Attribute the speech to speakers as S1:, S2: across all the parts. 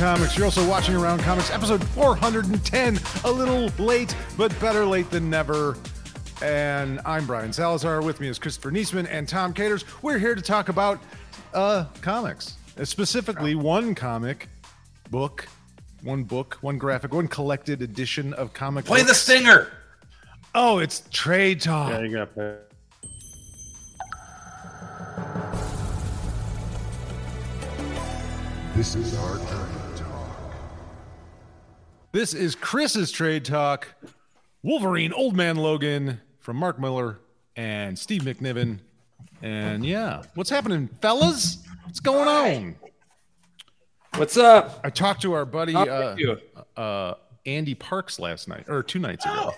S1: Comics. You're
S2: also watching Around Comics, episode 410. A little late, but better late than never. And I'm Brian Salazar. With me is Christopher Neseman and Tom Caters. We're here to talk about uh, comics, Uh, specifically one comic book, one book, one graphic, one collected edition of comic.
S3: Play the stinger.
S2: Oh, it's trade talk.
S4: Yeah, you got to
S1: This is our Trade Talk.
S2: This is Chris's trade talk. Wolverine, Old Man Logan from Mark Millar and Steve McNiven. And yeah, what's happening, fellas? What's going on?
S4: What's up?
S2: I talked to our buddy uh, uh, Ande Parks last night or two nights ago.
S3: Oh,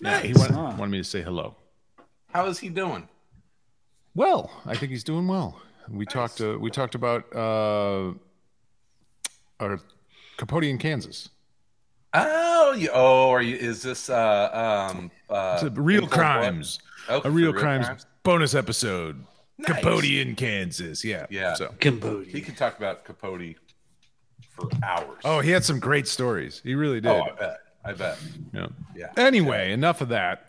S2: Yeah, he
S3: nice.
S2: wanted,
S4: Huh.
S2: wanted me to say hello.
S3: How is he doing?
S2: Well, I think he's doing well. We talked. Uh, we talked about uh, our Capote in Kansas.
S3: Oh, you, oh, are you? Is this uh um uh
S2: It's a real
S3: in cold blood?
S2: crimes.
S3: Oh,
S2: a
S3: for
S2: real, crimes, bonus episode.
S3: Nice.
S2: Capote in Kansas. Yeah.
S3: Yeah.
S2: So.
S3: He
S4: Cambodia.
S3: could talk about Capote for hours.
S2: Oh, he had some great stories. He really did.
S3: Oh, I bet. I bet.
S2: yeah.
S3: Yeah.
S2: Anyway, enough of that.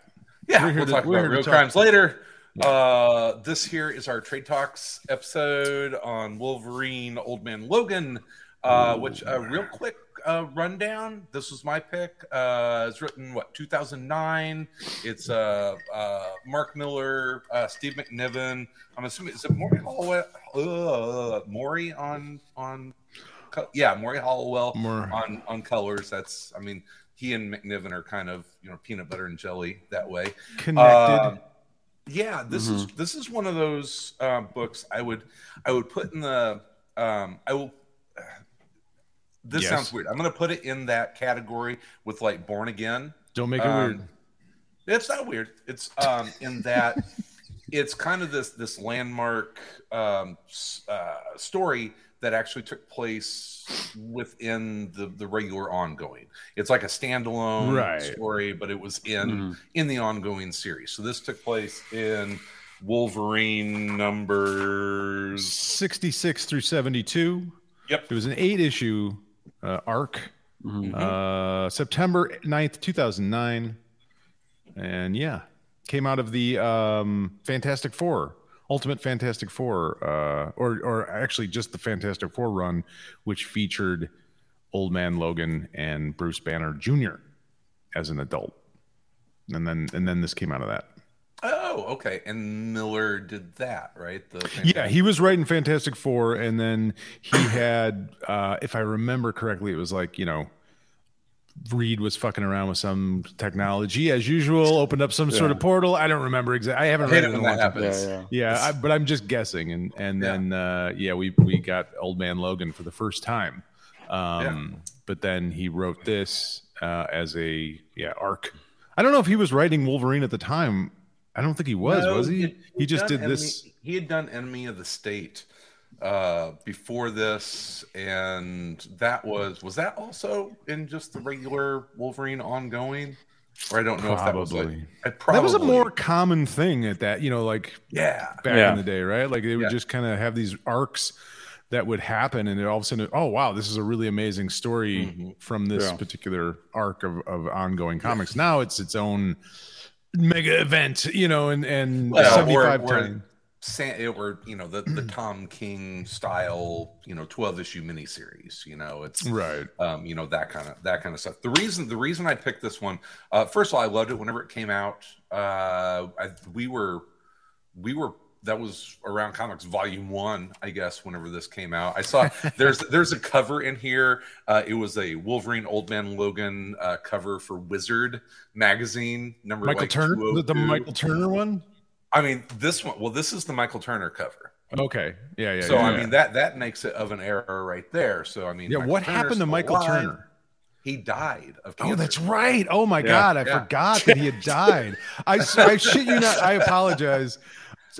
S3: Yeah,
S2: We're here
S3: we'll
S2: to-
S3: talk
S2: we're
S3: about
S2: to
S3: real
S2: talk-
S3: crimes later. Uh, this here is our Trade Talks episode on Wolverine Old Man Logan, uh, which a real quick uh, rundown. This was my pick. Uh, it's written what 2009. It's uh, uh, Mark Millar, uh, Steve McNiven. I'm assuming is it Morry Hollowell? Uh, Morry on on yeah, Morry Hollowell
S2: More-
S3: on on colors. That's I mean he and McNiven are kind of you know peanut butter and jelly that way.
S2: Connected.
S3: Um, yeah, this is this is one of those um, books I would I would put in the um, I will. This
S2: Yes.
S3: sounds weird. I'm going to put it in that category with like Born Again.
S2: Don't make it
S3: um,
S2: weird.
S3: It's not weird. It's um, in that it's kind of this this landmark um, uh, story that actually took place within the the regular ongoing. It's like a standalone
S2: Right.
S3: story, but it was in
S4: Mhm.
S3: in the ongoing series. So this took place in Wolverine numbers.
S2: 66 through 72.
S3: Yep.
S2: It was an eight issue uh, arc.
S4: Mhm.
S2: Uh, September 9th, 2009. And yeah, came out of the um, Fantastic Four, Ultimate Fantastic Four, uh, or, or actually just the Fantastic Four run, which featured Old Man Logan and Bruce Banner Jr. as an adult. And then, and then this came out of that.
S3: Oh, okay. And Millar did that, right? The
S2: Yeah, he was writing Fantastic Four, and then he had, uh, if I remember correctly, it was like you know, Reed was fucking around with some technology as usual, opened up some sort of portal. I don't remember exactly. I haven't
S3: I
S2: read
S3: it
S2: it in
S3: when
S2: a
S3: that
S2: long time.
S3: happens.
S4: Yeah, yeah.
S2: Yeah, I, but I'm just guessing, and and
S3: Yeah.
S2: then uh, yeah, we we got Old Man Logan for the first time, um, but then he wrote this uh, as a yeah arc. I don't know if he was writing Wolverine at the time. I don't think he was.
S3: No,
S2: was he?
S3: had-
S2: He just
S3: done
S2: did this.
S3: He had done Enemy of the State uh, before this, and that was was that also in just the regular Wolverine ongoing? Or I don't know if that was like
S2: Probably. That was a more common thing at that, you know, like
S3: yeah
S2: back
S4: Yeah.
S2: in the day, right? Like they would
S3: Yeah.
S2: just kind of have these arcs that would happen, and then all of a sudden, oh wow, this is a really amazing story
S3: Mhm.
S2: from this
S4: Yeah.
S2: particular arc of, of ongoing comics. Now it's its own mega event, you know, and and
S3: Well,
S2: seventy
S3: or-
S2: five
S3: or-
S2: times.
S3: San, it were you know the the Tom King style you know twelve issue miniseries. You know it's
S2: Right.
S3: um, you know that kind of that kind of stuff. The reason the reason I picked this one, uh, first of all, I loved it whenever it came out. Uh, I, we were we were that was around comics volume one, I guess. Whenever this came out, I saw there's there's a cover in here. Uh, it was a Wolverine Old Man Logan uh, cover for Wizard magazine number
S2: Michael
S3: like
S2: Turner, the, the Michael Turner one.
S3: I mean, this one. Well, this is the Michael Turner cover.
S2: Okay, yeah, yeah.
S3: so
S2: yeah,
S3: I
S2: yeah.
S3: mean that that makes it of an error right there. So I mean,
S2: yeah.
S3: Michael
S2: What
S3: Turner's
S2: happened to Michael
S3: alive.
S2: Turner?
S3: He died of
S2: Oh, that's right. Oh my
S4: Yeah,
S2: God, I
S3: yeah.
S2: forgot that he had died. I, I shit you not. I apologize.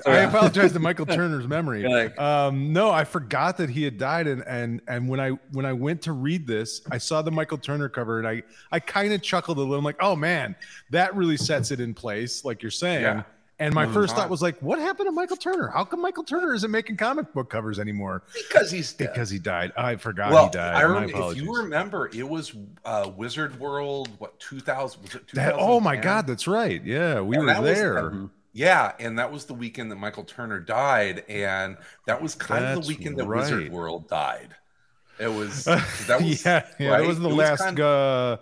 S2: I apologize to Michael Turner's memory.
S4: Like-
S2: um, no, I forgot that he had died, and and and when I when I went to read this, I saw the Michael Turner cover, and I I kind of chuckled a little. I'm like, oh man, that really sets it in place, like you're saying.
S3: Yeah.
S2: And my
S3: Mhm.
S2: first thought was like, what happened to Michael Turner? How come Michael Turner isn't making comic book covers anymore?
S3: because he's dead.
S2: Because he died. I forgot
S3: well,
S2: he died.
S3: I remember, if you remember, it was uh, Wizard World. What 2000 was it?
S2: That, oh my God, that's right. Yeah, we
S3: And
S2: were
S3: that was-
S2: there.
S3: Yeah, and that was the weekend that Michael Turner died, and that was kind of the weekend that
S2: right.
S3: Wizard World died. It was that was
S2: yeah, yeah
S3: right?
S2: that was the
S3: It
S2: last
S3: kind
S2: uh,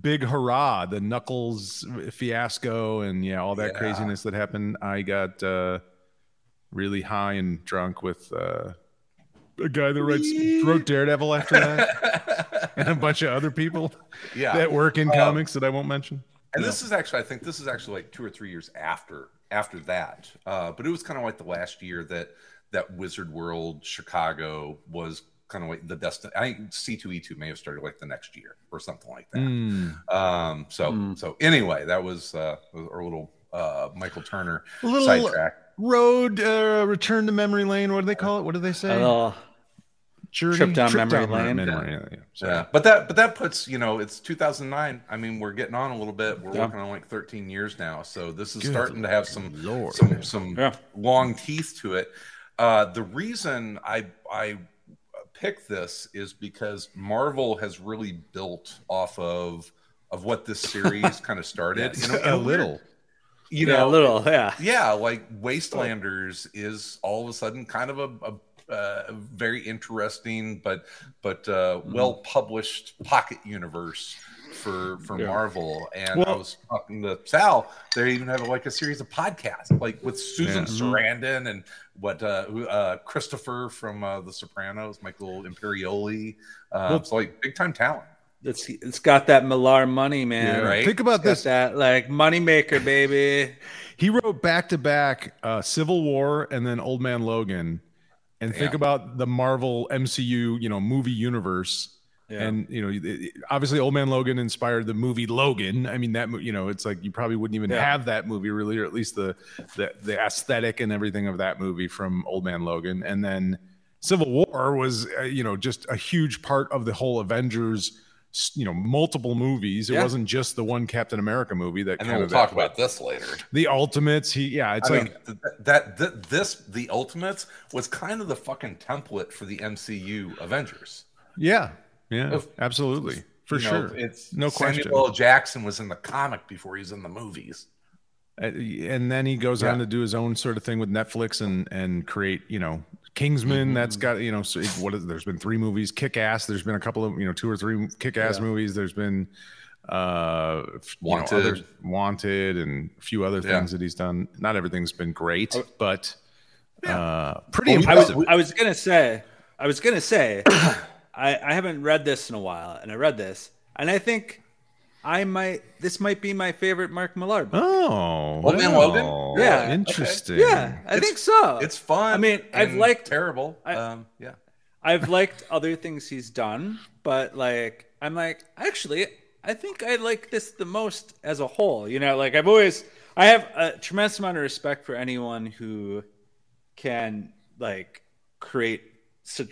S2: big hurrah, the Knuckles fiasco, and yeah, all that
S3: Yeah.
S2: craziness that happened. I got uh, really high and drunk with uh, a guy that writes wrote Daredevil after that, and a bunch of other people
S3: yeah.
S2: that work in
S3: Um,
S2: comics that I won't mention.
S3: And this is actually, I think this is actually like two or three years after after that. Uh, but it was kind of like the last year that that Wizard World Chicago was kind of like the destin. I think C two E two may have started like the next year or something like that.
S2: Mm.
S3: Um, so
S4: Mm.
S3: so anyway, that was uh, our little uh, Michael Turner
S2: A little
S3: sidetrack.
S2: road uh, return to memory lane. What do they call it? What do they say? Journey?
S4: trip down memory lane.
S2: memory, yeah, yeah. Sorry.
S3: Yeah, but that but that puts you know it's 2009. I mean, we're getting on a little bit. We're
S4: Yeah.
S3: working on like 13 years now, so this is
S2: Good
S3: starting to have some
S2: Lord.
S3: some some
S4: Yeah.
S3: long teeth to it. Uh, the reason I I picked this is because Marvel has really built off of of what this series kind of started. in in
S2: a
S3: weird-
S2: little.
S3: you
S4: yeah,
S3: know,
S4: a little, yeah.
S3: yeah, like Wastelanders is all of a sudden kind of a, a, a very interesting but but uh,
S2: Mm-hmm.
S3: well published pocket universe for for
S4: Yeah.
S3: Marvel. And I was talking to Sal. They even have like a series of podcasts, like with Susan
S2: Yeah. Mm-hmm.
S3: Sarandon and what uh, uh, Christopher from uh, The Sopranos, Michael Imperioli. Uh,
S2: Well-
S3: it's like big time talent.
S4: It's it's got that Millar money, man.
S3: Yeah, right?
S2: Think about
S4: It's got
S2: this.
S4: that like money maker, baby.
S2: He wrote back to back uh, Civil War and then Old Man Logan. And think about the Marvel MCU, you know, movie universe.
S4: Yeah.
S2: And you know, it- obviously, Old Man Logan inspired the movie Logan. I mean, that you know, it's like you probably wouldn't even
S4: Yeah.
S2: have that movie really, or at least the, the the aesthetic and everything of that movie from Old Man Logan. And then Civil War was, uh, you know, just a huge part of the whole Avengers. You know, multiple movies. It
S4: Yeah.
S2: wasn't just the one Captain America movie that
S3: And
S2: kind
S3: we'll
S2: of
S3: talk about this later.
S2: the Ultimates. He, yeah, it's
S3: I
S2: like
S3: mean, that, that this the Ultimates was kind of the fucking template for the MCU Avengers.
S2: Yeah, yeah,
S3: If-
S2: absolutely, for
S3: You know,
S2: sure.
S3: it's
S2: No question.
S3: Samuel L. Jackson was in the comic before he's in the movies.
S2: Uh, and then he goes on to do his own sort of thing with Netflix and and create, you know, Kingsman.
S3: Mm-hmm.
S2: That's got you know, so what is there's been three movies, Kick Ass. There's been a couple of you know, two or three Kick Ass
S4: Yeah.
S2: movies. There's been uh you know,
S3: Wanted.
S2: others- wanted and a few other
S3: Yeah.
S2: things that he's done not everything's been great
S3: Oh.
S2: but uh pretty
S3: Well, we-
S4: I was
S2: impressive
S4: I was gonna say I was gonna say I, I haven't read this in a while, and I read this, and I think I might this might be my favorite Mark Millar book.
S2: oh
S3: Old Man
S2: well,
S3: Logan?
S4: Yeah, okay.
S2: interesting
S4: Yeah, I
S3: It's-
S4: think so.
S3: It's fun.
S4: I mean, I've liked
S3: terrible.
S4: I-
S3: um, yeah,
S4: I've liked other things he's done, but like I'm like actually I think I like this the most as a whole. You know, like I've always I have a tremendous amount of respect for anyone who can like create such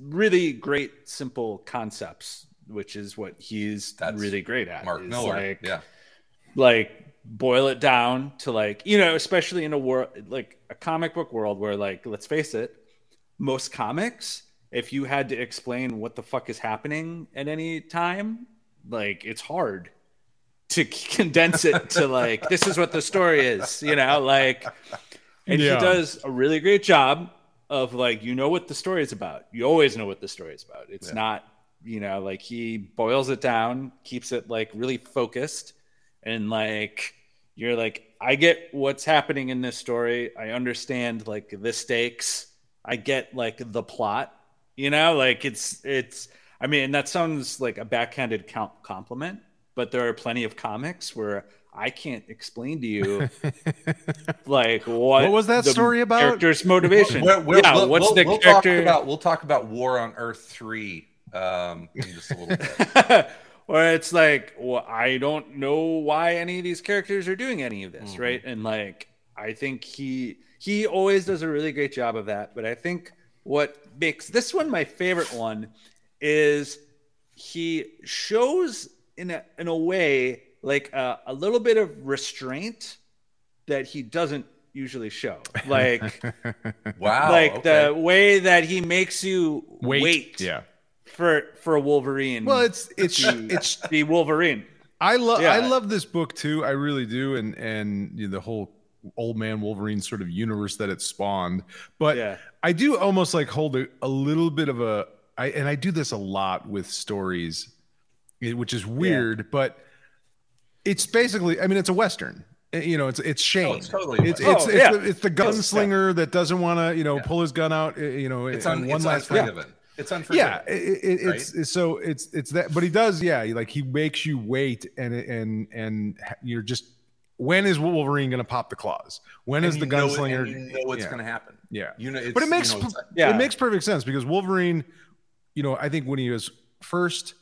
S4: really great simple concepts, which is what he's
S3: That's
S4: really great at.
S3: Mark Millar.
S4: like,
S3: yeah,
S4: like boil it down to like you know especially in a world like a comic book world where like let's face it most comics if you had to explain what the fuck is happening at any time like it's hard to condense it to like this is what the story is you know like and
S2: Yeah.
S4: he does a really great job of like you know what the story is about you always know what the story is about it's not you know like he boils it down keeps it like really focused and like you're like I get what's happening in this story. I understand like the stakes. I get like the plot. You know, like it's it's. I mean, that sounds like a backhanded compliment, but there are plenty of comics where I can't explain to you like what,
S2: What was that
S4: the
S2: story about?
S4: Character's motivation.
S3: We'll, we'll,
S4: yeah,
S3: we'll-
S4: what's
S3: we'll-
S4: the
S3: we'll
S4: character?
S3: Talk about, we'll talk about War on Earth three um, just a little bit.
S4: Where it's like, well, I don't know why any of these characters are doing any of this, right? And like, I think he he always does a really great job of that. But I think what makes this one my favorite one is he shows in a in a way like a, a little bit of restraint that he doesn't usually show, like
S3: Wow.
S4: like
S3: okay.
S4: the way that he makes you wait,
S2: Yeah.
S4: For for a Wolverine.
S2: Well, it's it's
S4: to
S2: it's
S4: be Wolverine.
S2: I love
S4: Yeah.
S2: I love this book too. I really do, and and you know, the whole old man Wolverine sort of universe that it spawned. But
S4: Yeah.
S2: I do almost like hold a, a little bit of a I and I do this a lot with stories, eh, which is weird, but it's basically I mean it's a western. Eh, You know, it's it's Shane.
S3: Oh, it's totally
S2: it's it's,
S4: Oh,
S2: it's,
S4: yeah.
S2: the, it's the gunslinger that doesn't want to you know pull his gun out. eh, You know,
S3: it's, on
S2: one
S3: it's
S2: last time.
S3: unforgiven. It's unforgiven.
S2: Yeah, it, it, it's, it's so it's it's that, but he does, yeah. Like he makes you wait, and and and you're just when is Wolverine going to pop the claws? When
S3: And
S2: is the
S3: you know
S2: gunslinger?
S3: you know what's
S2: yeah.
S3: going to happen.
S2: Yeah,
S3: You know, it's,
S2: but it makes
S3: you know,
S4: Yeah.
S2: it makes perfect sense because Wolverine, you know, I think when he was first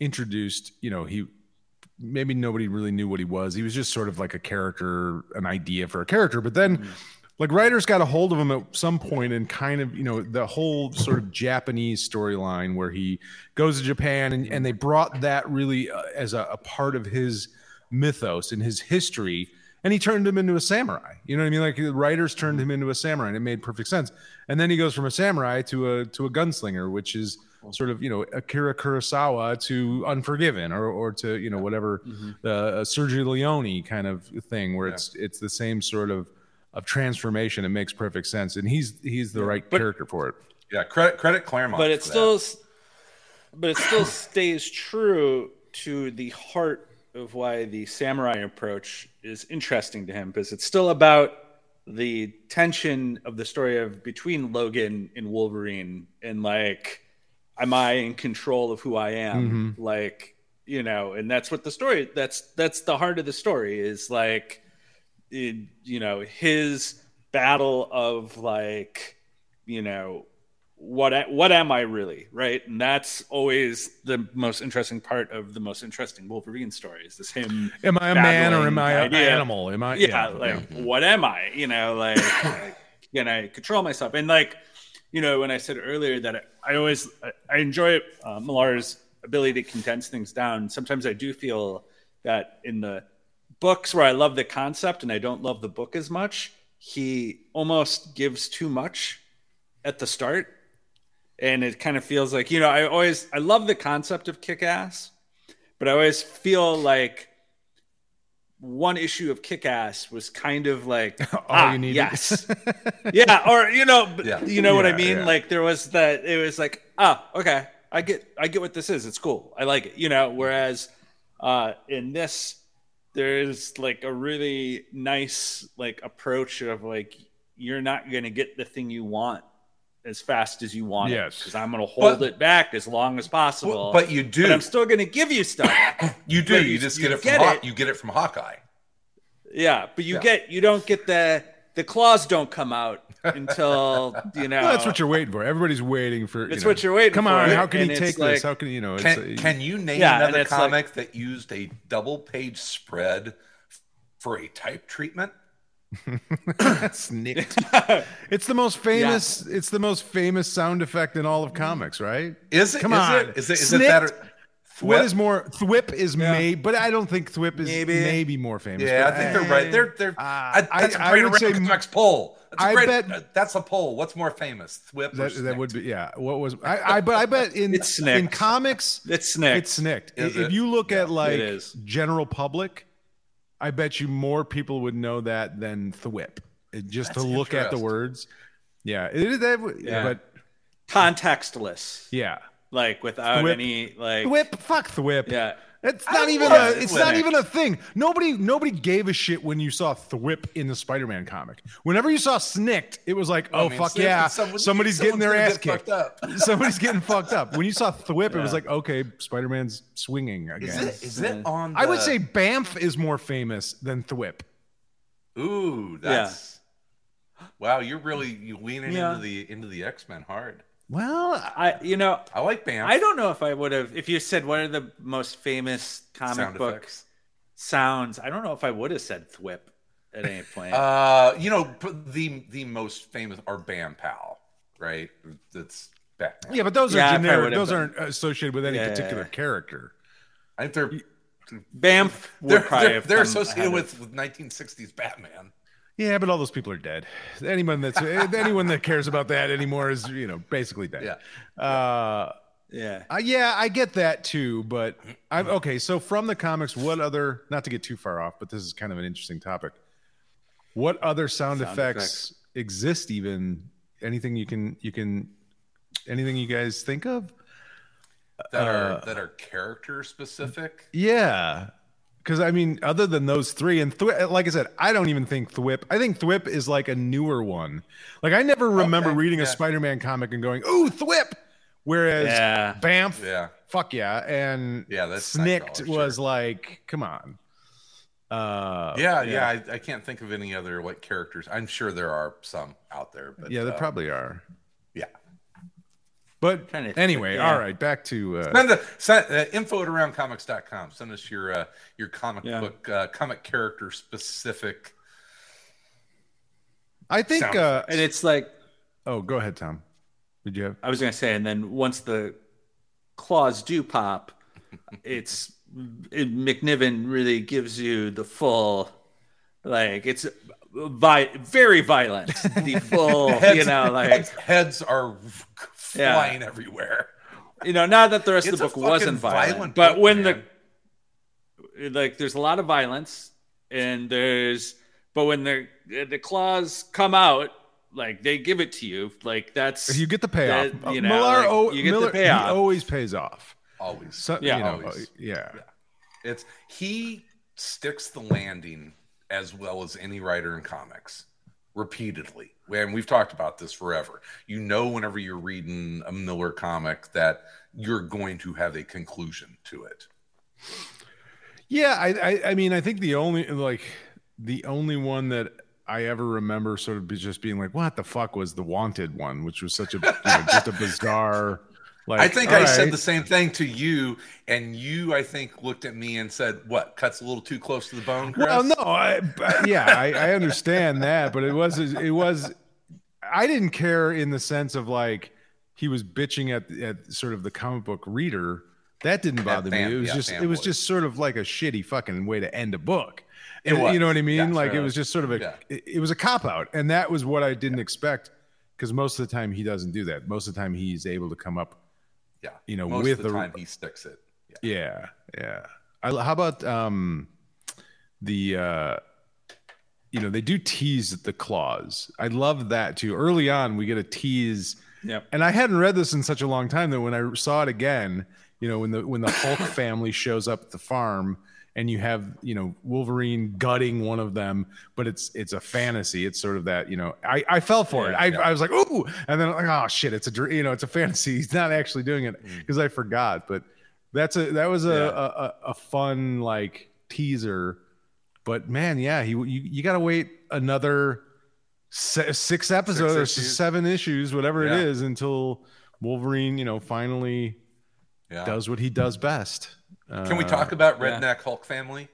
S2: introduced, you know, he maybe nobody really knew what he was. He was just sort of like a character, an idea for a character. But then, mm-hmm. Like writers got a hold of him at some point and kind of, you know, the whole sort of Japanese storyline where he goes to Japan and, and they brought that really uh, as a, a part of his mythos and his history. And he turned him into a samurai. You know what I mean? Like the writers turned him into a samurai, and it made perfect sense. And then he goes from a samurai to a to a gunslinger, which is sort of you know Akira Kurosawa to Unforgiven, or or to you know whatever the uh, Sergio Leone kind of thing, where it's it's the same sort of of transformation. It makes perfect sense, and he's he's the right character for it.
S3: yeah, credit credit Claremont.
S4: But it
S3: for
S4: still,
S3: that.
S4: but it still stays true to the heart of why the samurai approach is interesting to him because it's still about the tension of the story of between Logan and Wolverine and like, am I in control of who I am? Mm-hmm. Like, you know, and that's what the story. That's that's the heart of the story is like, it, you know, his battle of like, you know, what what am I really, right? And that's always the most interesting part of the most interesting Wolverine story is this him.
S2: Am I a man or am I an animal? Am I?
S4: Yeah, like what am I? You know, like can I control myself? And like, you know, when I said earlier that I, I always I, I enjoy uh, Millar's ability to condense things down. Sometimes I do feel that in the books where I love the concept and I don't love the book as much, he almost gives too much at the start. And it kind of feels like, you know, I always I love the concept of kick ass, but I always feel like one issue of kick ass was kind of like
S2: All
S4: ah,
S2: you need.
S4: yes. yeah, or you know,
S3: Yeah.
S4: you know what I mean?
S2: yeah.
S4: Like there was that it was like, ah, okay. I get I get what this is. It's cool. I like it. You know, whereas uh in this there's like a really nice like approach of like you're not going to get the thing you want as fast as you want
S2: Yes.
S4: because I'm going to hold
S3: But-
S4: it back as long as possible.
S3: but you do.
S4: But I'm still going to give you stuff.
S3: you do. You,
S4: you-
S3: just
S4: you
S3: get it from
S4: get
S3: Haw-
S4: it.
S3: you get it from Hawkeye.
S4: Yeah, but you
S3: Yeah.
S4: get you don't get the the claws don't come out until you know.
S2: Well, that's what you're waiting for. Everybody's waiting for. you know,
S4: what you're waiting for.
S2: Come
S4: for,
S2: on, how can
S4: and
S2: he take
S4: like-
S2: this? How can you know? It's
S3: Can,
S2: a-
S3: can you name
S4: Yeah,
S3: another
S4: it's like-
S3: comic that used a double page spread for a type treatment?
S2: snicked. it's the most famous. It's the most famous sound effect in all of comics, right?
S3: Is it?
S2: Come
S3: is
S2: on.
S3: It, is it? Is it that?
S2: Snicked?
S3: Or, Thwip?
S2: is more? Thwip is may, but I don't think Thwip is
S4: Maybe.
S2: maybe, more famous.
S3: Yeah, I
S2: but,
S3: think they're right. They're they're.
S2: Uh,
S3: I, that's a
S2: I- I
S3: great
S2: would say-
S3: Comics poll. That's a
S2: I
S3: great,
S2: bet-
S3: uh, that's a poll. What's more famous, Thwip or
S2: that, that would be yeah. What was I? I but I bet in
S4: It's Snicked.
S2: in comics
S4: It's Snicked.
S2: It's Snicked.
S3: Is
S2: if
S3: it?
S2: you look at like
S4: is.
S2: general public, I bet you more people would know that than Thwip. It- Just to look at the words. Yeah, it is that.
S4: Yeah.
S2: But
S4: contextless,
S2: yeah,
S4: like without
S2: Thwip.
S4: any like.
S2: Thwip. Fuck Thwip.
S4: Yeah,
S2: It's
S3: I
S2: not even a. It's
S3: Linux.
S2: not even a thing. Nobody, nobody gave a shit when you saw Thwip in the Spider-Man comic. Whenever you saw Snicked, it was like, oh
S3: I mean,
S2: fuck
S3: Snicked
S2: yeah,
S3: is someone-
S2: somebody's getting their ass
S3: get
S2: kicked.
S3: up.
S2: Somebody's getting fucked up. When you saw Thwip, it was like, okay, Spider-Man's swinging again.
S3: Is it? Is it on?
S2: I would say Bamf is more famous than Thwip.
S3: Ooh, that's. Wow, you're really you leaning
S4: Yeah.
S3: into the into the X Men hard.
S2: Well,
S4: I you know
S3: I like Bam.
S4: I don't know if I would have if you said what are the most famous comic
S3: Sound
S4: book
S3: effects.
S4: sounds. I don't know if I would have said thwip at any point.
S3: Uh, you know, the the most famous are Bam Pal, right? That's Batman.
S2: yeah, but those
S4: Yeah,
S2: are
S4: probably
S2: generic. Those
S4: been.
S2: aren't associated with any
S4: Yeah, yeah,
S2: particular
S4: yeah.
S2: character.
S3: I think they're
S4: Bamf would
S3: they're they're, they're associated with,
S4: of-
S3: with 1960s Batman.
S2: Yeah, but all those people are dead. Anyone that's anyone that cares about that anymore is, you know, basically dead.
S3: Yeah.
S2: Uh,
S4: yeah.
S2: Uh, yeah, I get that too, but I'm okay. So from the comics, what other? Not to get too far off, but this is kind of an interesting topic. What other sound,
S4: Sound
S2: effects,
S4: effects.
S2: exist? Even anything you can you can anything you guys think of?
S3: That
S2: Uh,
S3: are that are character specific.
S2: Yeah, because I mean, other than those three, and Thwip, like I said, I don't even think Thwip. I think Thwip is like a newer one. Like I never remember
S3: Okay,
S2: reading a. Spider-Man comic and going, "Ooh, Thwip," whereas
S4: Yeah.
S2: Bamf,
S3: Yeah.
S2: fuck yeah, and
S3: Yeah, that's
S2: Snicked
S3: Nightcrawler,
S2: was
S3: sure.
S2: like, come on. Uh,
S3: Yeah, yeah. I, I can't think of any other like characters. I'm sure there are some out there, but
S2: yeah, there
S3: uh,
S2: probably are.
S3: Yeah.
S2: But
S4: Trying to think,
S2: anyway,
S4: yeah.
S2: all right, back to uh,
S3: Send, a, send uh, info at aroundcomics.com. Send us your uh, your comic
S4: Yeah.
S3: book uh, comic character specific.
S2: I think. Uh,
S4: And it's like
S2: oh, go ahead, Tom. Did you have?
S4: I was gonna say, and then once the claws do pop, it's it, McNiven really gives you the full, like it's vi- very violent. The full, you know, like
S3: heads, heads are
S4: Yeah.
S3: flying everywhere.
S4: you know, not that the rest
S3: It's
S4: of the book wasn't violent,
S3: violent
S4: but
S3: book,
S4: when
S3: man.
S4: the like, there's a lot of violence, and there's, but when the the claws come out, like they give it to you, like that's
S2: You get the payoff.
S4: that, you know,
S2: Millar,
S4: like,
S2: oh,
S4: you get
S2: Millar,
S4: the payoff.
S2: He always pays off.
S3: Always.
S2: So,
S4: Yeah,
S2: you know,
S3: always.
S2: yeah.
S3: It's he sticks the landing as well as any writer in comics repeatedly. And we've talked about this forever. You know, whenever you're reading a Millar comic, that you're going to have a conclusion to it.
S2: Yeah, I, I, I mean, I think the only like the only one that I ever remember sort of just being like, "What the fuck was the Wanted one?" Which was such a you know, just a bizarre. Like,
S3: I think I said the same thing to you, and you, I think, looked at me and said, "What cuts a little too close to the bone?" Chris?
S2: Well, no, I, yeah, I, I understand that, but it was it was I didn't care in the sense of like he was bitching at at sort of the comic book reader. That didn't bother me. It was
S3: yeah,
S2: just it was just sort of like a shitty fucking way to end a book.
S3: It.
S2: You know what I mean?
S3: Yeah,
S2: like it was just sort of a
S3: Yeah.
S2: it, it was a cop out, and that was what I didn't expect because most of the time he doesn't do that. Most of the time he's able to come up.
S3: Yeah,
S2: you know,
S3: most
S2: with
S3: of the,
S2: the-
S3: time he sticks it. Yeah.
S2: Yeah, yeah. I, how about um the uh you know they do tease the claws. I love that too. Early on, we get a tease,
S4: Yeah.
S2: and I hadn't read this in such a long time that when I saw it again, you know, when the when the Hulk family shows up at the farm. And you have, you know, Wolverine gutting one of them, but it's it's a fantasy. It's sort of that, you know. I, I fell for it. I, I was like, ooh, and then like, oh shit, it's a dr- you know, it's a fantasy. He's not actually doing it mm. because I forgot. But that's a that was a,
S4: Yeah.
S2: a, a a fun like teaser. But man, yeah, he you, you got to wait another se- six episodes or
S3: issues.
S2: seven issues, whatever
S3: Yeah.
S2: it is, until Wolverine, you know, finally
S3: Yeah.
S2: does what he does best.
S3: Can we
S2: Uh,
S3: talk about
S4: yeah.
S3: Redneck Hulk family?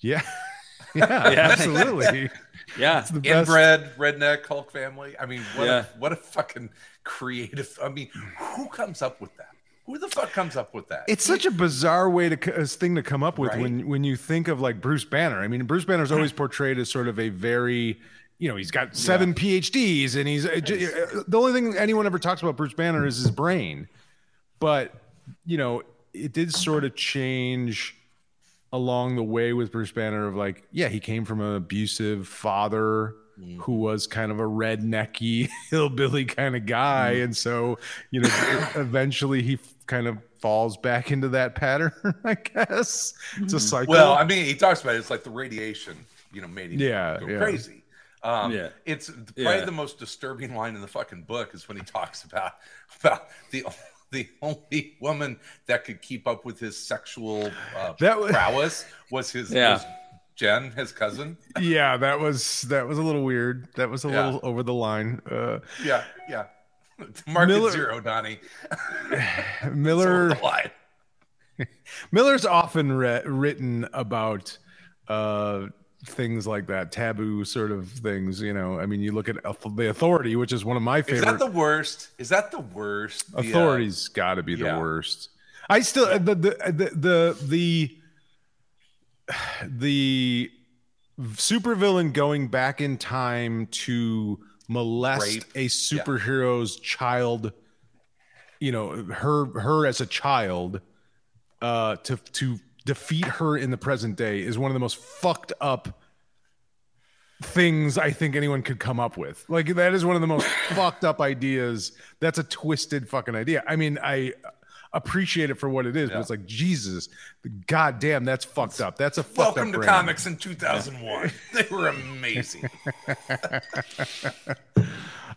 S2: Yeah, yeah,
S4: Yeah.
S2: absolutely.
S4: Yeah.
S2: It's the best.
S3: Inbred Redneck Hulk family. I mean, what
S4: Yeah.
S3: a what a fucking creative. I mean, who comes up with that? Who the fuck comes up with that?
S2: It's such a bizarre way to uh, thing to come up with
S3: Right?
S2: when when you think of like Bruce Banner. I mean, Bruce Banner's always portrayed as sort of a very, you know, he's got seven PhDs and he's uh, j- uh, the only thing anyone ever talks about Bruce Banner is his brain. But you know, it did sort of change along the way with Bruce Banner of like, yeah, he came from an abusive father mm. who was kind of a rednecky hillbilly kind of guy, mm. and so you know, eventually he kind of falls back into that pattern. I guess it's a mm-hmm. cycle.
S3: Well, I mean, he talks about it. It's like the radiation, you know, made him
S2: Yeah,
S3: go
S2: yeah.
S3: crazy. Um,
S4: Yeah.
S3: It's probably
S4: Yeah.
S3: the most disturbing line in the fucking book is when he talks about about the the only woman that could keep up with his sexual uh,
S2: That wa-
S3: prowess was his
S4: Yeah.
S3: was Jen, his cousin.
S2: yeah, that was that was a little weird. That was a
S3: Yeah.
S2: little over the line. Uh,
S3: Yeah, yeah. Mark Millar- zero, Donnie.
S2: Millar
S3: Over the line.
S2: Millar's often re- written about uh, things like that, taboo sort of things. You know, I mean, you look at the Authority, which is one of my favorite.
S3: Is that the worst? Is that the worst? Uh,
S2: Authority's got to be the
S3: yeah.
S2: worst. I still the the the the the, the supervillain going back in time to molest
S3: Rape.
S2: a superhero's child. You know her her as a child uh, to to defeat her in the present day is one of the most fucked up things I think anyone could come up with. Like that is one of the most fucked up ideas. That's a twisted fucking idea. I mean, I appreciate it for what it is, but it's like Jesus, god damn, that's fucked up. That's a fucked
S3: Welcome to
S2: brain.
S3: comics in 2001. they were amazing.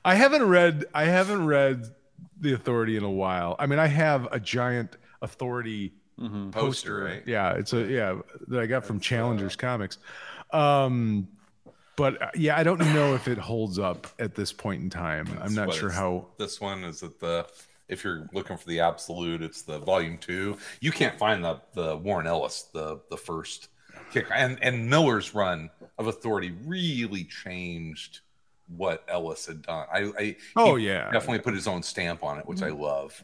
S2: I haven't read I haven't read The Authority in a while. I mean, I have a giant Authority
S3: Poster, right?
S2: Yeah, it's a yeah that I got from Challengers Comics. Um, but uh, yeah, I don't know if it holds up at this point in time. I'm not sure how.
S3: This one is at the. If you're looking for the absolute, it's the volume two. You can't find the the Warren Ellis, the the first kick, and and Millar's run of Authority really changed what Ellis had done. I, I
S2: Oh, yeah.
S3: definitely put his own stamp on it, which I love.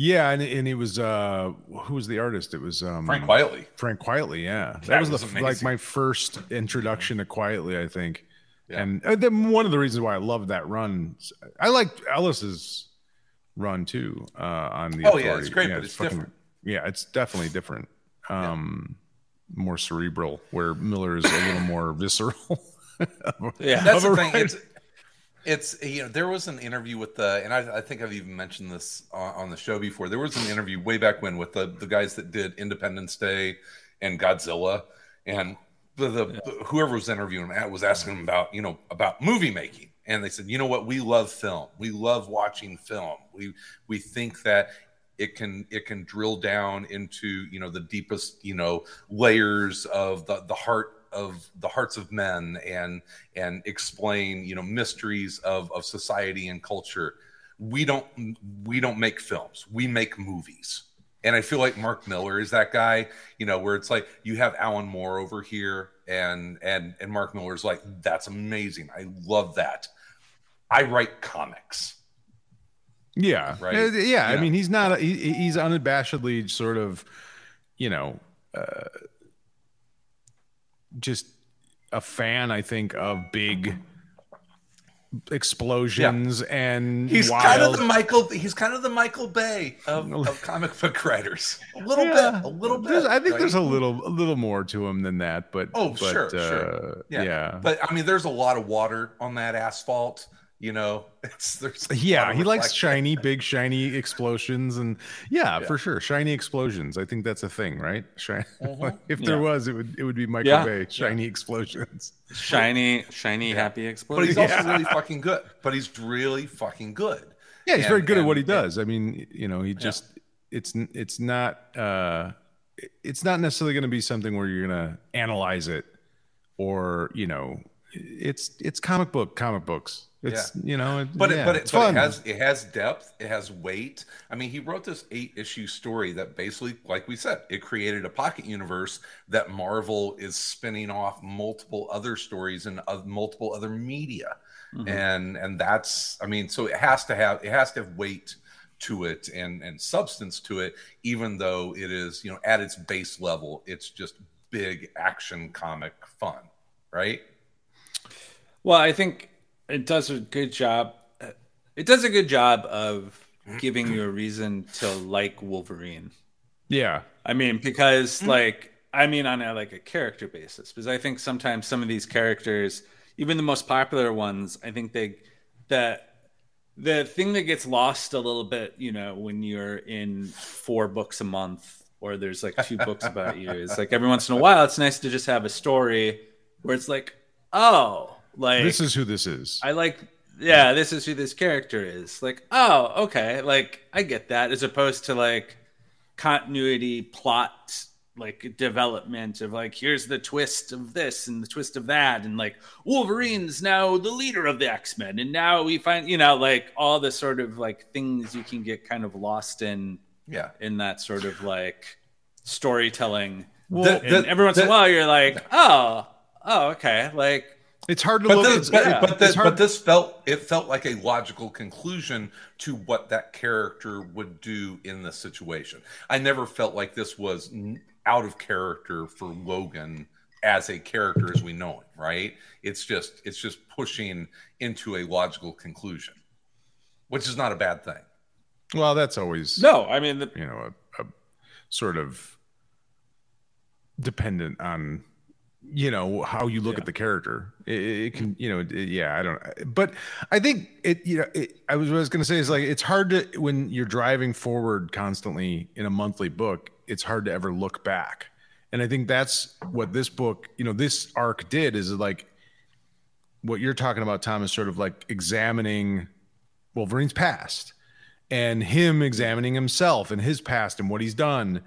S2: Yeah, and and it was uh who was the artist? It was um
S3: Frank Wiley.
S2: Frank Quitely, yeah. That,
S3: That
S2: was,
S3: was
S2: the, like my first introduction to Quitely, I think.
S3: Yeah.
S2: And uh, then one of the reasons why I love that run, I liked Ellis's run too uh, on the.
S3: Oh, yeah, it's
S2: Authority.
S3: great, but it's different.
S2: Yeah, it's definitely different. Um, more cerebral, where Millar is a little more visceral.
S4: Yeah.
S3: That's the thing. It's it's you know there was an interview with the and I, I think I've even mentioned this on, on the show before. There was an interview way back when with the the guys that did Independence Day and Godzilla. And the, the whoever was interviewing him was asking him about you know about movie making. And they said you know what? We love film. We love watching film. We we think that it can it can drill down into you know the deepest you know layers of the the heart of the hearts of men and and explain you know mysteries of of society and culture. We don't we don't make films. We make movies. And i feel like mark millar is that guy you know where it's like you have alan moore over here and and and mark millar's like that's amazing. I love that. I write comics.
S2: Yeah,
S3: Right.
S2: Uh, yeah. I mean, he's not. He, he's unabashedly sort of, you know, uh, just a fan. I think of big explosions and
S3: He's
S2: wild.
S3: kind of the Michael. He's kind of the Michael Bay of, of comic book writers. A little
S2: Yeah.
S3: bit. A little bit.
S2: There's- I think
S3: right?
S2: there's a little, a little more to him than that. But
S3: Oh,
S2: but,
S3: sure,
S2: uh,
S3: sure.
S2: Yeah,
S3: Yeah.
S2: yeah.
S3: But I mean, there's a lot of water on that asphalt. You know, it's there's.
S2: Yeah, he likes shiny, big, shiny explosions, and yeah,
S3: Yeah.
S2: for sure, shiny explosions. I think that's a thing, right? Shiny.
S3: Mhm.
S2: if there
S4: Yeah.
S2: was, it would it would be Michael
S4: Yeah.
S2: Bay, shiny explosions.
S4: Shiny, shiny, happy
S3: explosions.
S4: But
S3: he's also really fucking good. But he's really fucking good.
S2: Yeah, he's very
S3: And-
S2: good at what he
S3: and-
S2: does. I mean, you know, he just it's it's not uh it's not necessarily going to be something where you're going to analyze it or, you know, it's it's comic book comic books. It's you know, it,
S3: but
S2: yeah,
S3: it, but,
S2: it's
S3: it, but it has it has depth it has weight. I mean he wrote this eight issue story that basically like we said it created a pocket universe that marvel is spinning off multiple other stories and uh, multiple other media.
S2: Mm-hmm.
S3: and and that's i mean so it has to have it has to have weight to it and and substance to it even though it is you know at its base level it's just big action comic fun right?
S4: Well, I think it does a good job. It does a good job of mm-hmm. giving you a reason to like Wolverine.
S2: yeah.
S4: I mean, because mm-hmm. like I mean on a like a character basis, because I think sometimes some of these characters, even the most popular ones, I think they that the thing that gets lost a little bit, you know, when you're in four books a month or there's like two books about you, is like every once in a while, it's nice to just have a story where it's like, oh, like
S2: This is who this is.
S4: I like, yeah, this is who this character is. Like, oh, okay, like I get that, as opposed to like continuity plot like development of like here's the twist of this and the twist of that. And like wolverine's now the leader of the x-men. And now we find you know like all the sort of like things you can get kind of lost in
S3: Yeah.
S4: in that sort of like storytelling.
S3: The-
S4: every once in a while you're like oh oh okay. Like
S2: It's hard to
S3: But
S2: look.
S3: this,
S2: it's,
S3: but,
S4: yeah,
S3: but, this,
S2: hard-
S3: but this felt it felt like a logical conclusion to what that character would do in the situation. I never felt like this was out of character for Logan as a character as we know him. Right? It's just it's just pushing into a logical conclusion, which is not a bad thing.
S2: well, that's always
S4: no i mean the,
S2: you know a, a sort of dependent on you know how you look at the character. It, it can you know it- yeah i don't but i think it you know it, i was what i was going to say is like it's hard to when you're driving forward constantly in a monthly book it's hard to ever look back. And i think that's what this book you know this arc did is like what you're talking about tom is sort of like examining wolverine's past and him examining himself and his past and what he's done.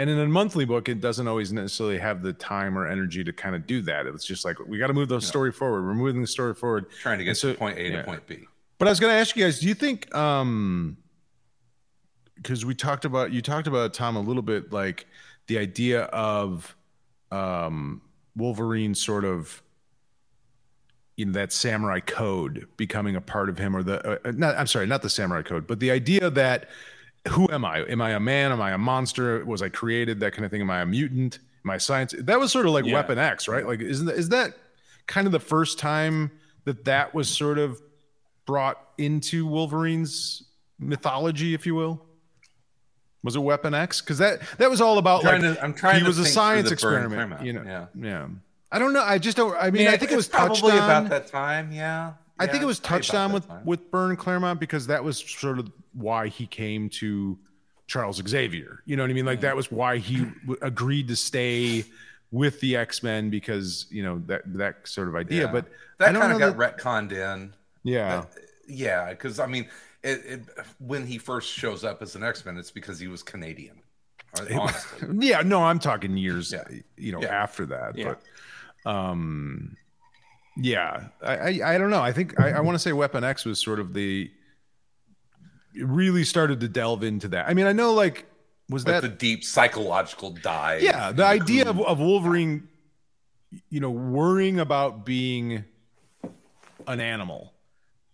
S2: And in a monthly book, it doesn't always necessarily have the time or energy to kind of do that. It's just like we got to move the story forward. We're moving the story forward.
S3: Trying to get
S2: so-
S3: to point A
S2: yeah.
S3: to point B.
S2: But I was going to ask you guys, do you think, um, because we talked about, you talked about Tom a little bit, like the idea of um, Wolverine sort of, you know, that samurai code becoming a part of him, or the, uh, not, I'm sorry, not the samurai code, but the idea that who am I? Am I a man? Am I a monster? Was I created? That kind of thing. Am I a mutant? Am I science? That was sort of like
S4: Yeah.
S2: Weapon X, right? Like, isn't that, is that kind of the first time that that was sort of brought into Wolverine's mythology, if you will? Was it Weapon X? Because that that was all about
S3: Trying
S2: like
S3: to- I'm trying
S2: he
S3: to
S2: was a science experiment. You know,
S3: yeah.
S2: yeah. I don't know. I just don't. I mean, I think it was
S3: probably about that time. Yeah.
S2: I think it was
S3: it's probably
S2: touched on with
S3: time.
S2: with Byrne Claremont because that was sort of why he came to Charles Xavier. You know what I mean? Like that was why he w- agreed to stay with the X Men because you know that that sort of idea.
S3: Yeah.
S2: But
S3: that kind of got retconned in.
S2: yeah.
S3: Yeah, because I mean, it, it, when he first shows up as an X Men, it's because he was Canadian. Honestly,
S2: Yeah, no, I'm talking years,
S3: Yeah.
S2: you know,
S3: Yeah.
S2: after that.
S4: Yeah.
S2: But um yeah, I, I I don't know. I think I, I want to say Weapon X was sort of the it really started to delve into that. I mean, I know like was
S3: with
S2: that
S3: the deep psychological dive.
S2: yeah, the idea of, of Wolverine, you know, worrying about being an animal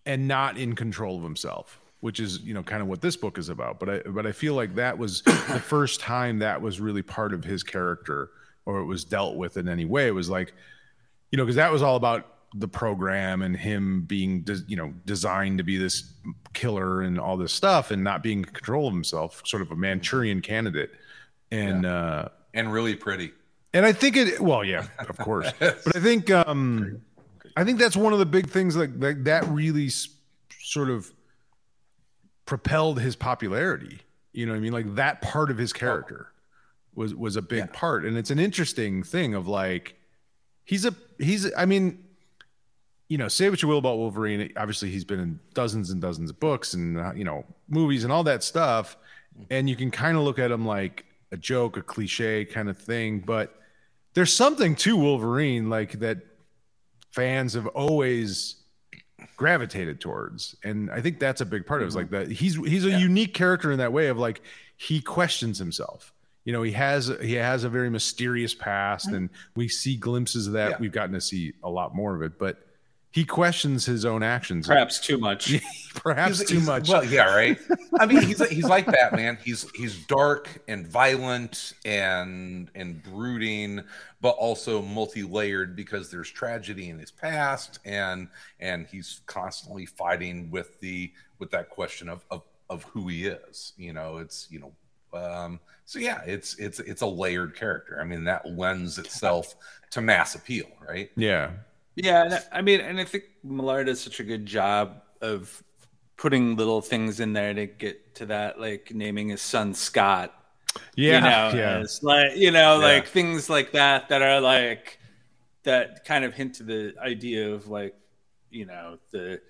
S2: and not in control of himself, which is you know kind of what this book is about. But I but I feel like that was the first time that was really part of his character, or it was dealt with in any way. It was like, you know, because that was all about the program and him being des- you know designed to be this killer and all this stuff and not being in control of himself sort of a manchurian candidate and uh
S3: and really pretty.
S2: and I think it. Well, yeah, of course. but I think um, I think that's one of the big things like that, that really s- sort of propelled his popularity. You know what I mean? Like that part of his character was was a big part, and it's an interesting thing of like he's a he's. I mean. You know, say what you will about Wolverine. Obviously, he's been in dozens and dozens of books and uh, you know movies and all that stuff, mm-hmm. and you can kind of look at him like a joke, a cliche kind of thing. But there's something to Wolverine like that fans have always gravitated towards, and I think that's a big part of it. Is mm-hmm. like that he's he's a unique character in that way of like he questions himself. You know, he has he has a very mysterious past, mm-hmm. and we see glimpses of that.
S3: Yeah.
S2: We've gotten to see a lot more of it, but he questions his own actions,
S4: perhaps too much
S2: perhaps
S3: He's-
S2: too
S3: he's-
S2: much.
S3: Well, yeah, right. I mean, he's he's like Batman. He's he's dark and violent and and brooding, but also multi-layered because there's tragedy in his past, and and he's constantly fighting with the with that question of of of who he is. You know, it's you know. Um, so yeah, it's it's it's a layered character. I mean, that lends itself to mass appeal, right?
S2: yeah,
S4: Yeah, and I- mean, and I think Millar does such a good job of putting little things in there to get to that, like naming his son Scott.
S2: Yeah,
S4: you know,
S2: yeah.
S4: like you know,
S3: Yeah.
S4: like things like that that are like that kind of hint to the idea of like you know the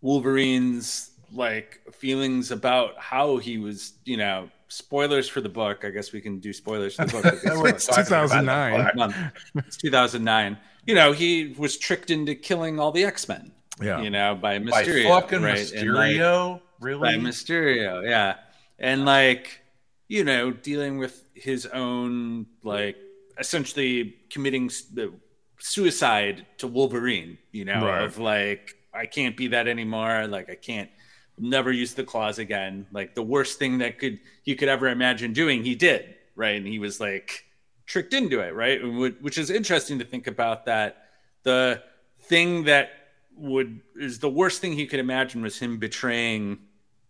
S4: Wolverine's like feelings about how he was, you know, spoilers for the book. I guess we can do spoilers for the book.
S2: It's 2009.
S4: It's 2009. You know, he was tricked into killing all the X Men.
S2: Yeah.
S4: You know, by Mysterio.
S3: By fucking
S4: right? And, like,
S3: Mysterio, really?
S4: by Mysterio, yeah, and like you know, dealing with his own like essentially committing the suicide to Wolverine. You know,
S2: Right.
S4: of like I can't be that anymore. Like I can't never use the claws again. Like the worst thing that could he could ever imagine doing, he did. Right, and he was like tricked into it. Right, And which is interesting to think about that the thing that would is the worst thing he could imagine was him betraying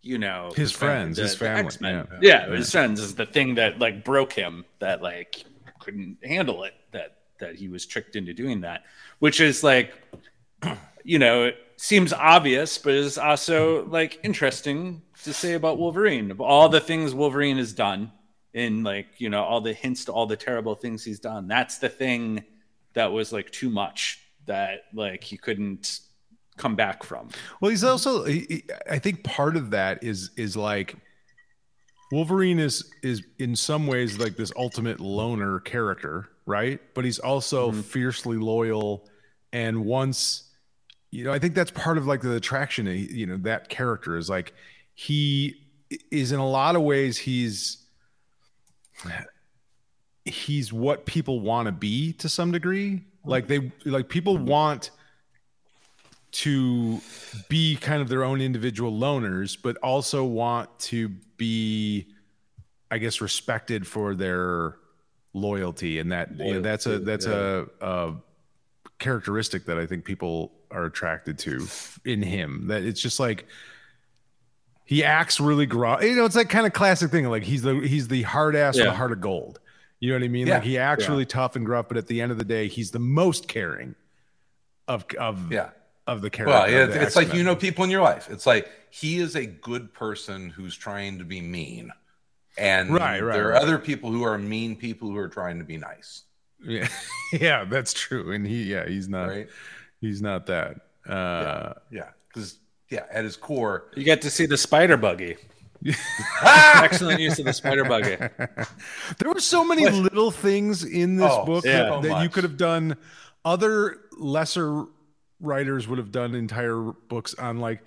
S4: you know
S2: His
S4: the
S2: friends, his family,
S4: X-Men.
S2: yeah.
S4: yeah, his friends is the thing that like broke him that like couldn't handle it that that he was tricked into doing that which is like you know seems obvious but is also like interesting to say about wolverine of all the things wolverine has done in like you know all the hints to all the terrible things he's done that's the thing that was like too much that like he couldn't come back from
S2: Well, he's also. He, he- I think part of that is is like Wolverine is is in some ways like this ultimate loner character, right? But he's also
S4: Mm-hmm.
S2: fiercely loyal, and once you know, I think that's part of like the attraction. You know, that character is like he is in a lot of ways he's he's what people want to be to some degree. Like they like people want to be kind of their own individual loners, but also want to be, I guess, respected for their loyalty, and that you know, that's a
S4: Loyalty,
S2: that's a, a characteristic that I think people are attracted to in him. That it's just like he acts really gruff. You know, it's that kind of classic thing. Like he's the he's the hard ass with
S4: Yeah.
S2: a heart of gold. You know what I mean?
S3: Yeah.
S2: Like he acts
S4: Yeah.
S2: really tough and gruff, but at the end of the day, he's the most caring of of
S3: Yeah.
S2: of the character.
S3: Well, yeah, it's like you know people in your life. It's like he is a good person who's trying to be mean, and
S2: Right, right,
S3: there are
S2: right.
S3: other people who are mean people who are trying to be nice.
S2: Yeah, yeah, that's true. And he, yeah, he's not,
S3: Right?
S2: He's not that. Uh,
S3: Yeah, because yeah, at his core,
S4: You get to see the spider buggy. Excellent use of the spider buggy.
S2: there were so many little things in this
S3: Oh,
S2: book
S4: yeah.
S2: that, that you could have done. Other lesser writers would have done entire books on like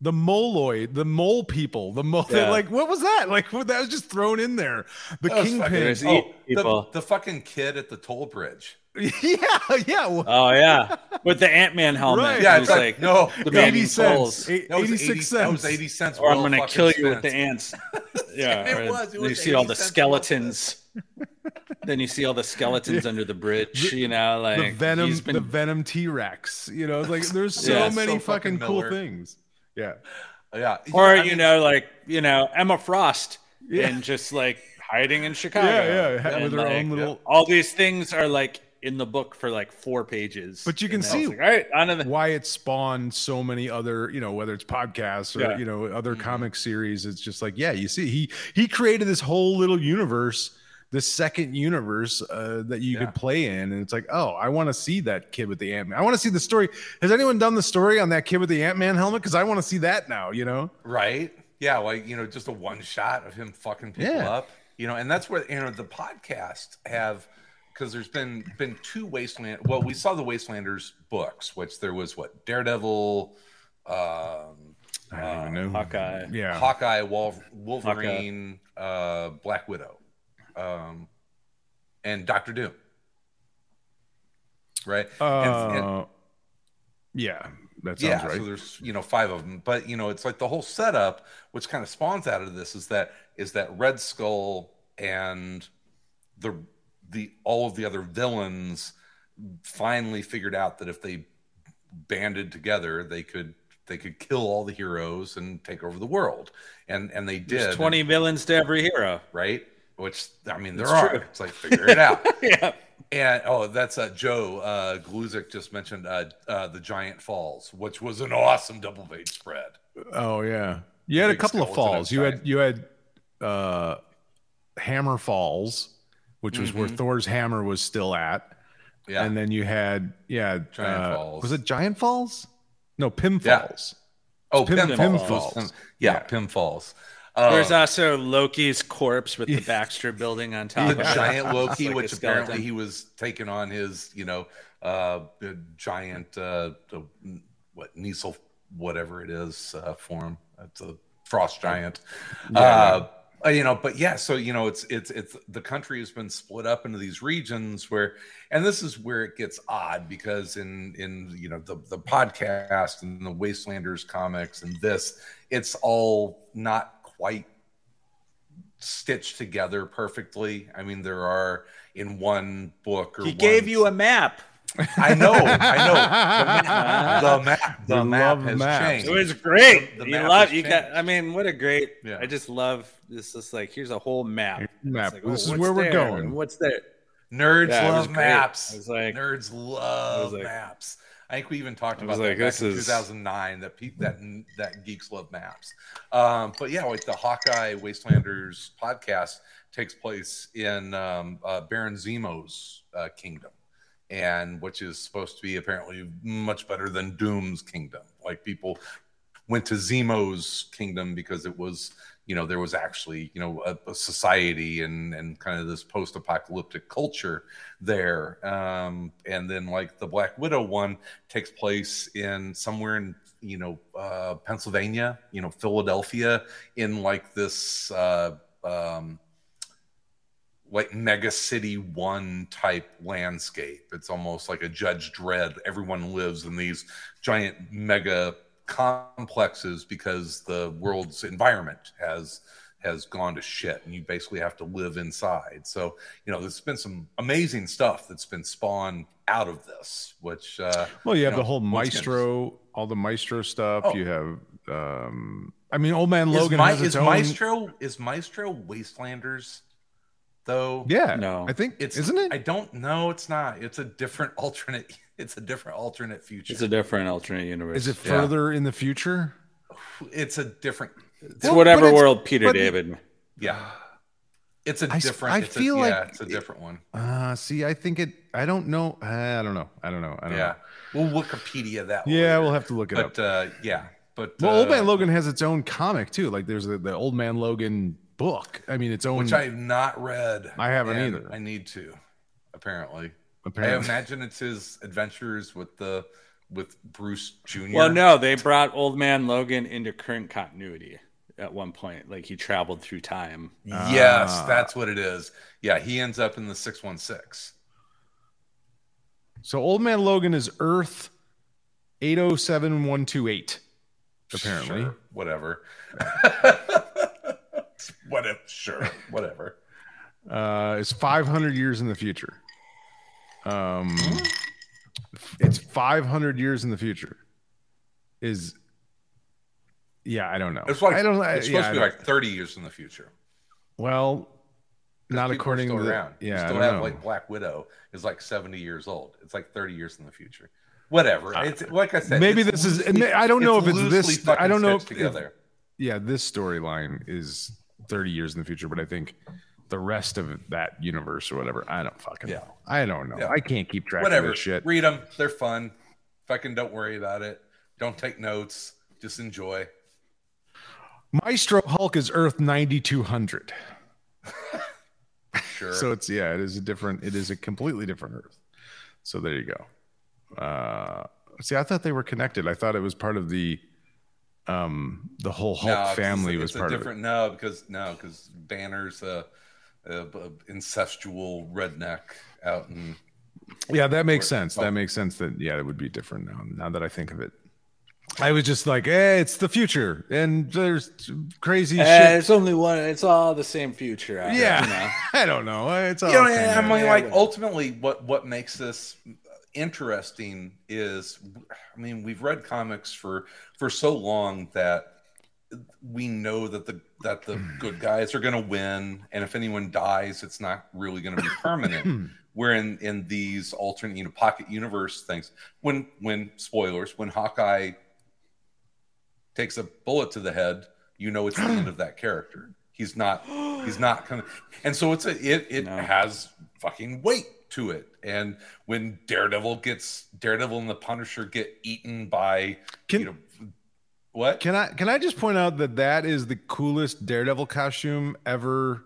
S2: the moloid, the mole people, the mole.
S4: Yeah.
S2: Like, what was that? Like, what, that was just thrown in there. The
S3: That was
S2: kingpin.
S3: Oh,
S4: people.
S3: the, the fucking kid at the toll bridge.
S2: yeah, yeah.
S4: Oh yeah, with the Ant Man helmet.
S2: Right.
S3: Yeah,
S4: Yeah,
S3: it's
S4: it's
S3: like,
S4: like
S3: no,
S4: the
S3: no,
S2: 80 cents. Eight-
S3: that was
S2: 86
S3: 80
S2: cents.
S3: That was eighty cents.
S4: or I'm gonna kill you with the ants. Yeah,
S3: It was, it was
S4: you see all the skeletons. then you see all the skeletons under the bridge. you know, like
S2: the venom,
S4: been-
S2: the venom T Rex. You know, like there's so
S4: Yeah.
S2: many
S3: So
S2: fucking
S3: fucking
S2: cool things. Yeah.
S3: Uh, yeah,
S4: or
S3: I
S4: you
S3: mean,
S4: know, like you know Emma Frost,
S2: Yeah.
S4: and just like hiding in Chicago.
S2: Yeah, yeah, with her
S4: like,
S2: own little-
S4: All these things are like in the book for like four pages.
S2: But you can
S4: And then it's
S2: see-
S4: like, all right, on the
S2: why it spawned so many other you know whether it's podcasts or
S4: Yeah.
S2: you know other
S3: Mm-hmm.
S2: comic series it's just like yeah you see he he created this whole little universe this second universe uh, that you
S3: Yeah.
S2: could play in and it's like oh i want to see that kid with the ant-man i want to see the story has anyone done the story on that kid with the ant-man helmet because i want to see that now you know
S3: right? Yeah, like you know, just a one shot of him fucking people
S2: Yeah.
S3: up. You know, and that's where you know the podcast have because there's been been two wasteland. Well, we saw the Wastelanders books, which there was what Daredevil, um,
S2: i don't even know
S4: Hawkeye.
S2: yeah
S3: Hawkeye, Wolf, Wolverine, uh, Black Widow, um, and Doctor Doom. Right.
S2: uh,
S3: And- and-
S2: yeah that sounds
S3: yeah,
S2: right
S3: so there's you know five of them, but you know it's like the whole setup, which kind of spawns out of this, is that is that Red Skull and the the all of the other villains finally figured out that if they banded together, they could they could kill all the heroes and take over the world, and and they did
S4: There's 20 villains to every hero.
S3: right. Which I mean, there
S4: That's
S3: are.
S4: true.
S3: It's like figure it out.
S4: yeah.
S3: And oh, that's uh, Joe uh, Gluzik just mentioned uh, uh, the Giant Falls, which was an awesome double page spread.
S2: Oh yeah, you had a couple of falls. You had you had uh, Hammer Falls, which was where Thor's hammer was still at,
S3: Mm-hmm. Yeah.
S2: and then you had yeah,
S3: Giant
S2: uh,
S3: Falls.
S2: Was it Giant Falls? No, Pym
S3: Yeah.
S2: Falls.
S3: oh,
S2: Pym-
S3: Pym,
S2: Pym
S3: Falls.
S2: Falls.
S3: Pym- yeah,
S2: Yeah.
S3: Pym Falls. Uh,
S4: There's also Loki's corpse with the Baxter building on top.
S3: the
S4: of
S3: giant
S4: It's
S3: Loki,
S4: like
S3: which apparently he was taking on his, you know, uh, the giant, uh, the, what Niesel, whatever it is, uh, form. It's a frost giant. Uh, uh, you know, but yeah, so you know, it's it's it's the country has been split up into these regions where, and this is where it gets odd because in in you know the the podcast and the Wastelanders comics and this, it's all not quite stitched together perfectly. I mean, there are in one book or
S4: He
S3: one-
S4: gave you a map.
S3: I know, I know. The map, the
S2: We
S3: map has
S2: maps.
S3: changed.
S4: It was great.
S3: The- the
S4: you
S3: map
S4: love
S3: has
S4: you got.
S3: changed.
S4: I mean, what a great.
S3: Yeah.
S4: I just love this. Is like here's a whole map.
S2: Map.
S4: It's like,
S2: This is where we're
S4: there?
S2: going.
S4: What's there?
S3: Nerds
S4: Yeah,
S3: love maps.
S4: I was like-
S3: Nerds love
S4: like-
S3: maps. I think we even talked about
S4: was
S3: that
S4: like,
S3: back
S4: this
S3: in
S4: is-
S3: 2009 that pe- that that geeks love maps. Um, but yeah, like the Hawkeye Wastelanders podcast takes place in um, uh, Baron Zemo's uh, kingdom, and which is supposed to be apparently much better than Doom's kingdom. Like people went to Zemo's kingdom because it was, you know, there was actually, you know, a, a society and and kind of this post-apocalyptic culture there. Um, and then like the Black Widow one takes place in somewhere in you know uh, Pennsylvania, you know, Philadelphia, in like this. Uh, um, like mega city one type landscape. It's almost like a Judge Dredd. Everyone lives in these giant mega complexes because the world's environment has has gone to shit and you basically have to live inside. So, you know, there's been some amazing stuff that's been spawned out of this, which uh
S2: Well, you have
S3: know,
S2: the whole Maestro, all the Maestro stuff.
S3: Oh.
S2: You have, um, I mean, Old Man
S3: is,
S2: Logan has its
S3: is
S2: own.
S3: Maestro is Maestro Wastelanders though?
S2: Yeah,
S4: No.
S2: I think
S3: It's
S2: isn't it?
S3: I don't know. It's not. It's a different alternate. It's a different alternate future.
S4: It's a different alternate universe.
S2: Is it
S3: Yeah.
S2: further in the future?
S3: It's a different.
S4: It's
S2: Well,
S4: whatever
S2: it's-
S4: world Peter
S2: but-
S4: David.
S3: Yeah. It's a
S2: I s-
S3: different.
S2: I
S3: it's
S2: feel
S3: a,
S2: like
S3: yeah, it's a
S2: it-
S3: different one.
S2: Uh, see, I think it. I don't know. I don't know. I don't know. I don't
S3: Yeah,
S2: know.
S3: we'll Wikipedia that.
S2: Yeah,
S3: later.
S2: we'll have to look it up.
S3: But uh, yeah, but
S2: Well, Old
S3: uh,
S2: Man Logan has its own comic too. Like there's the, the Old Man Logan book. I mean, its own.
S3: which I have not read.
S2: I haven't either.
S3: I need to. Apparently,
S2: Apparently.
S3: I imagine it's his adventures with the with Bruce Jr.
S4: Well, no, they brought Old Man Logan into current continuity at one point. Like he traveled through time.
S3: Yes,
S2: Ah.
S3: that's what it is. Yeah, he ends up in the six one six.
S2: So Old Man Logan is Earth eight oh seven one two eight. Apparently,
S3: Sure, whatever. whatever. Sure, whatever.
S2: uh, five hundred years in the future. Um, it's five hundred years in the future. Is yeah, I don't know.
S3: It's like
S2: I don't.
S3: Know.
S2: It's
S3: supposed
S2: I
S3: to be like thirty years in the future.
S2: Well, not according to the,
S3: around.
S2: Yeah. I
S3: still
S2: don't
S3: have
S2: know.
S3: like Black Widow is like seventy years old. It's like thirty years in the future. Whatever. It's like I said.
S2: Uh, maybe
S3: it's
S2: this is- I don't know if it's this- I don't know if-
S3: together.
S2: yeah, this storyline is 30 years in the future, but I think the rest of that universe or whatever, I don't fucking
S3: Yeah.
S2: know. I don't know.
S3: Yeah.
S2: I can't keep track
S3: Whatever.
S2: of this shit.
S3: Read them. They're fun. Fucking don't worry about it. Don't take notes. Just enjoy.
S2: Maestro Hulk is Earth 9200.
S3: Sure.
S2: So it's yeah, it is a different it is a completely different Earth. So there you go. Uh see, I thought they were connected. I thought it was part of the um the whole Hulk
S3: No, 'cause
S2: family
S3: it's,
S2: was
S3: it's
S2: part
S3: a
S2: of it.
S3: different. No, because no, because Banner's a, a, a incestual redneck out in.
S2: Yeah, that makes sense. That makes sense that yeah, it would be different now. Now that I think of it, I was just like, eh, it's the future, and there's crazy
S4: Eh,
S2: shit.
S4: it's only one. It's all the same future. I-
S2: Yeah,
S4: you know.
S2: I don't know. It's all
S3: You know,
S2: kinda-
S3: I mean,
S4: yeah,
S3: like
S4: yeah.
S3: ultimately, what what makes this interesting is, I mean, we've read comics for for so long that we know that the that the hmm. good guys are going to win, and if anyone dies, it's not really going to be permanent. Hmm. Where in in these alternate, you know, pocket universe things, when when spoilers, when Hawkeye takes a bullet to the head, you know it's the end of that character. He's not. He's not coming. And so it's a. It it
S4: No.
S3: has fucking weight to it. And when Daredevil gets Daredevil and the Punisher get eaten by
S2: Can-
S3: you know what?
S2: Can I can I just point out that that is the coolest Daredevil costume ever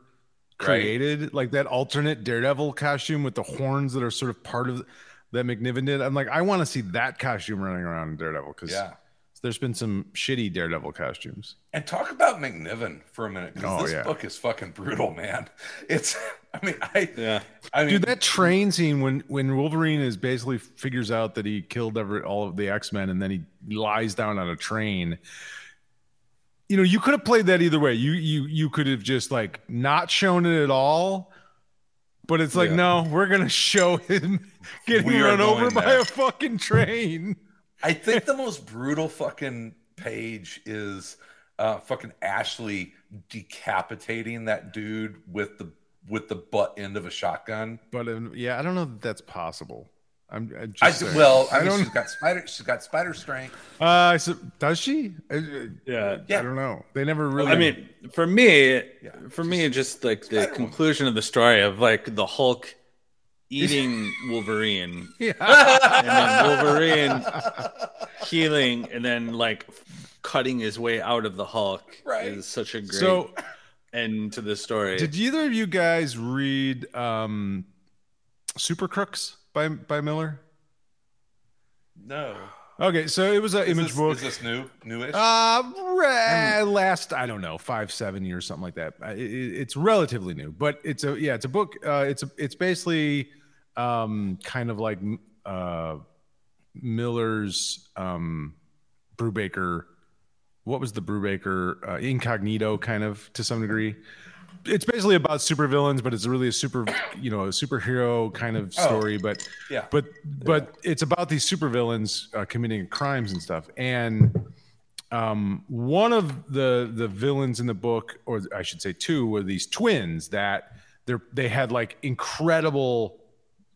S3: Right.
S2: created? Like that alternate Daredevil costume with the horns that are sort of part of that McNiven did. I'm like, I want to see that costume running around in Daredevil because
S3: yeah.
S2: There's been some shitty Daredevil costumes.
S3: And talk about McNiven for a minute because
S2: Oh,
S3: this
S2: yeah.
S3: book is fucking brutal, man. It's. I mean, I.
S4: Yeah.
S3: I mean,
S2: Dude, that train scene when when Wolverine is basically figures out that he killed every, all of the X Men and then he lies down on a train. You know, you could have played that either way. You you you could have just like not shown it at all, but it's like
S3: Yeah.
S2: no, we're gonna show him getting run over
S3: going
S2: by a fucking train.
S3: I think the most brutal fucking page is uh fucking Ashley decapitating that dude with the with the butt end of a shotgun.
S2: But um, yeah, I don't know that that's possible. I'm, I'm just
S3: I well, I,
S2: I
S3: mean,
S2: don't.
S3: she's got spider. She's got spider strength.
S2: Uh, I su- does she? Uh, uh,
S4: Yeah.
S3: Yeah.
S2: I don't know. They never really.
S4: I mean, for me,
S3: Yeah.
S4: for me, just like the
S3: Spider-Man.
S4: conclusion of the story of like the Hulk eating Wolverine,
S2: yeah.
S4: and then Wolverine healing, and then like cutting his way out of the Hulk
S3: Right.
S4: is such a great
S2: So
S4: end to the story.
S2: Did either of you guys read um, Super Crooks by by Millar?
S3: No,
S2: Okay, so it was an
S3: is
S2: image
S3: this,
S2: book.
S3: Is this new? Newish?
S2: Uh, re- last I don't know five seven years something like that. Uh, it- it- it's relatively new, but it's a yeah, it's a book. Uh, it's a, it's basically um, kind of like uh, Millar's um, Brubaker. What was the Brubaker uh, incognito kind of to some degree? It's basically about supervillains, but it's really a super you know a superhero kind of
S3: Oh.
S2: story. But
S3: yeah.
S2: but but it's about these supervillains uh, committing crimes and stuff and um, one of the the villains in the book or i should say two were these twins that they're they had like incredible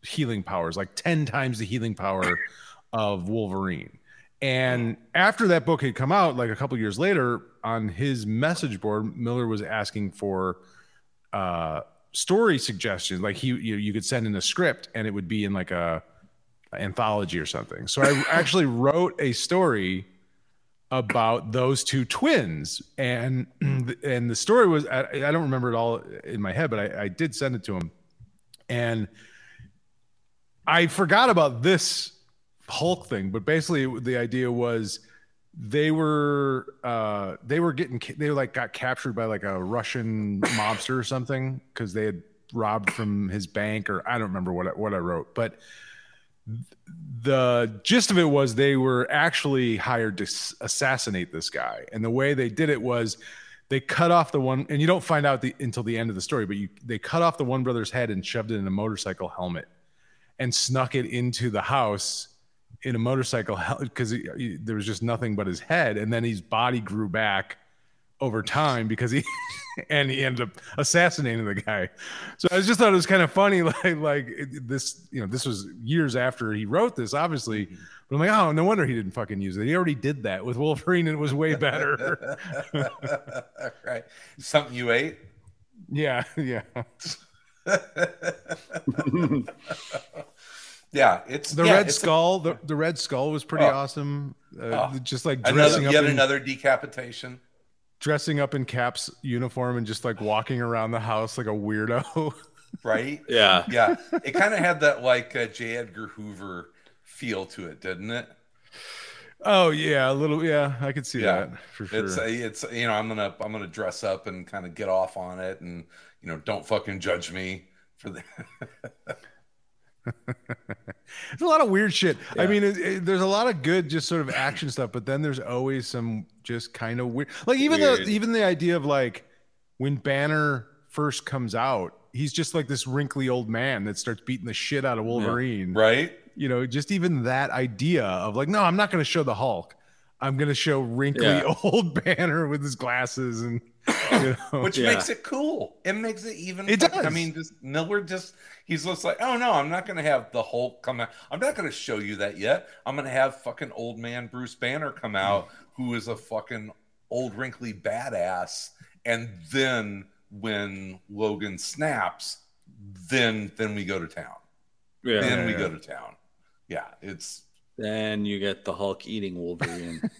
S2: healing powers like 10 times the healing power of wolverine. And after that book had come out like a couple years later on his message board millar was asking for uh story suggestions. Like he you, you could send in a script and it would be in like a anthology or something. So i actually wrote a story about those two twins. And and the story was i, I don't remember it all in my head but I, I did send it to him. And i forgot about this hulk thing but basically the idea was they were uh they were getting they like got captured by like a russian mobster or something because they had robbed from his bank or i don't remember what I, what i wrote but the gist of it was they were actually hired to s- assassinate this guy. And the way they did it was they cut off the one and you don't find out the, until the end of the story but you they cut off the one brother's head and shoved it in a motorcycle helmet and snuck it into the house in a motorcycle because there was just nothing but his head and then his body grew back over time because he and he ended up assassinating the guy. So i just thought it was kind of funny like like this you know this was years after he wrote this obviously mm-hmm. but i'm like oh no wonder he didn't fucking use it. He already did that with wolverine and it was way better.
S3: Right. Something you ate.
S2: yeah yeah
S3: Yeah, it's
S2: the
S3: yeah,
S2: red
S3: it's a-
S2: skull the, the red skull was pretty
S3: Oh.
S2: awesome uh,
S3: Oh.
S2: just like
S3: another
S2: dressing up
S3: yet
S2: in,
S3: another decapitation.
S2: dressing up in cap's uniform and just like walking around the house like a weirdo
S3: Right?
S4: yeah.
S3: yeah, it kind of had that like uh, J. Edgar Hoover feel to it, didn't it?
S2: oh yeah a little yeah i could see
S3: Yeah.
S2: that for sure
S3: It's a, it's you know I'm gonna I'm gonna dress up and kind of get off on it, and you know don't fucking judge me for the.
S2: There's a lot of weird shit. I mean, it, it- there's a lot of good, just sort of action stuff, but then there's always some just kind of weird. Like even
S3: Weird.
S2: the even the idea of like when Banner first comes out, he's just like this wrinkly old man that starts beating the shit out of Wolverine.
S3: right?
S2: You know, just even that idea of like, no, I'm not going to show the Hulk. I'm going to show wrinkly
S4: Yeah.
S2: old Banner with his glasses and You know?
S3: which
S4: Yeah.
S3: makes it cool. It makes it even.
S2: It
S3: fucking- I mean, just Millar just he's just like, oh no, I'm not going to have the Hulk come out. I'm not going to show you that yet. I'm going to have fucking old man Bruce Banner come out, mm. who is a fucking old wrinkly badass, and then when Logan snaps, then then we go to town.
S4: Yeah.
S3: then we
S2: yeah.
S3: go to town. Yeah, it's
S4: Then you get the Hulk eating Wolverine.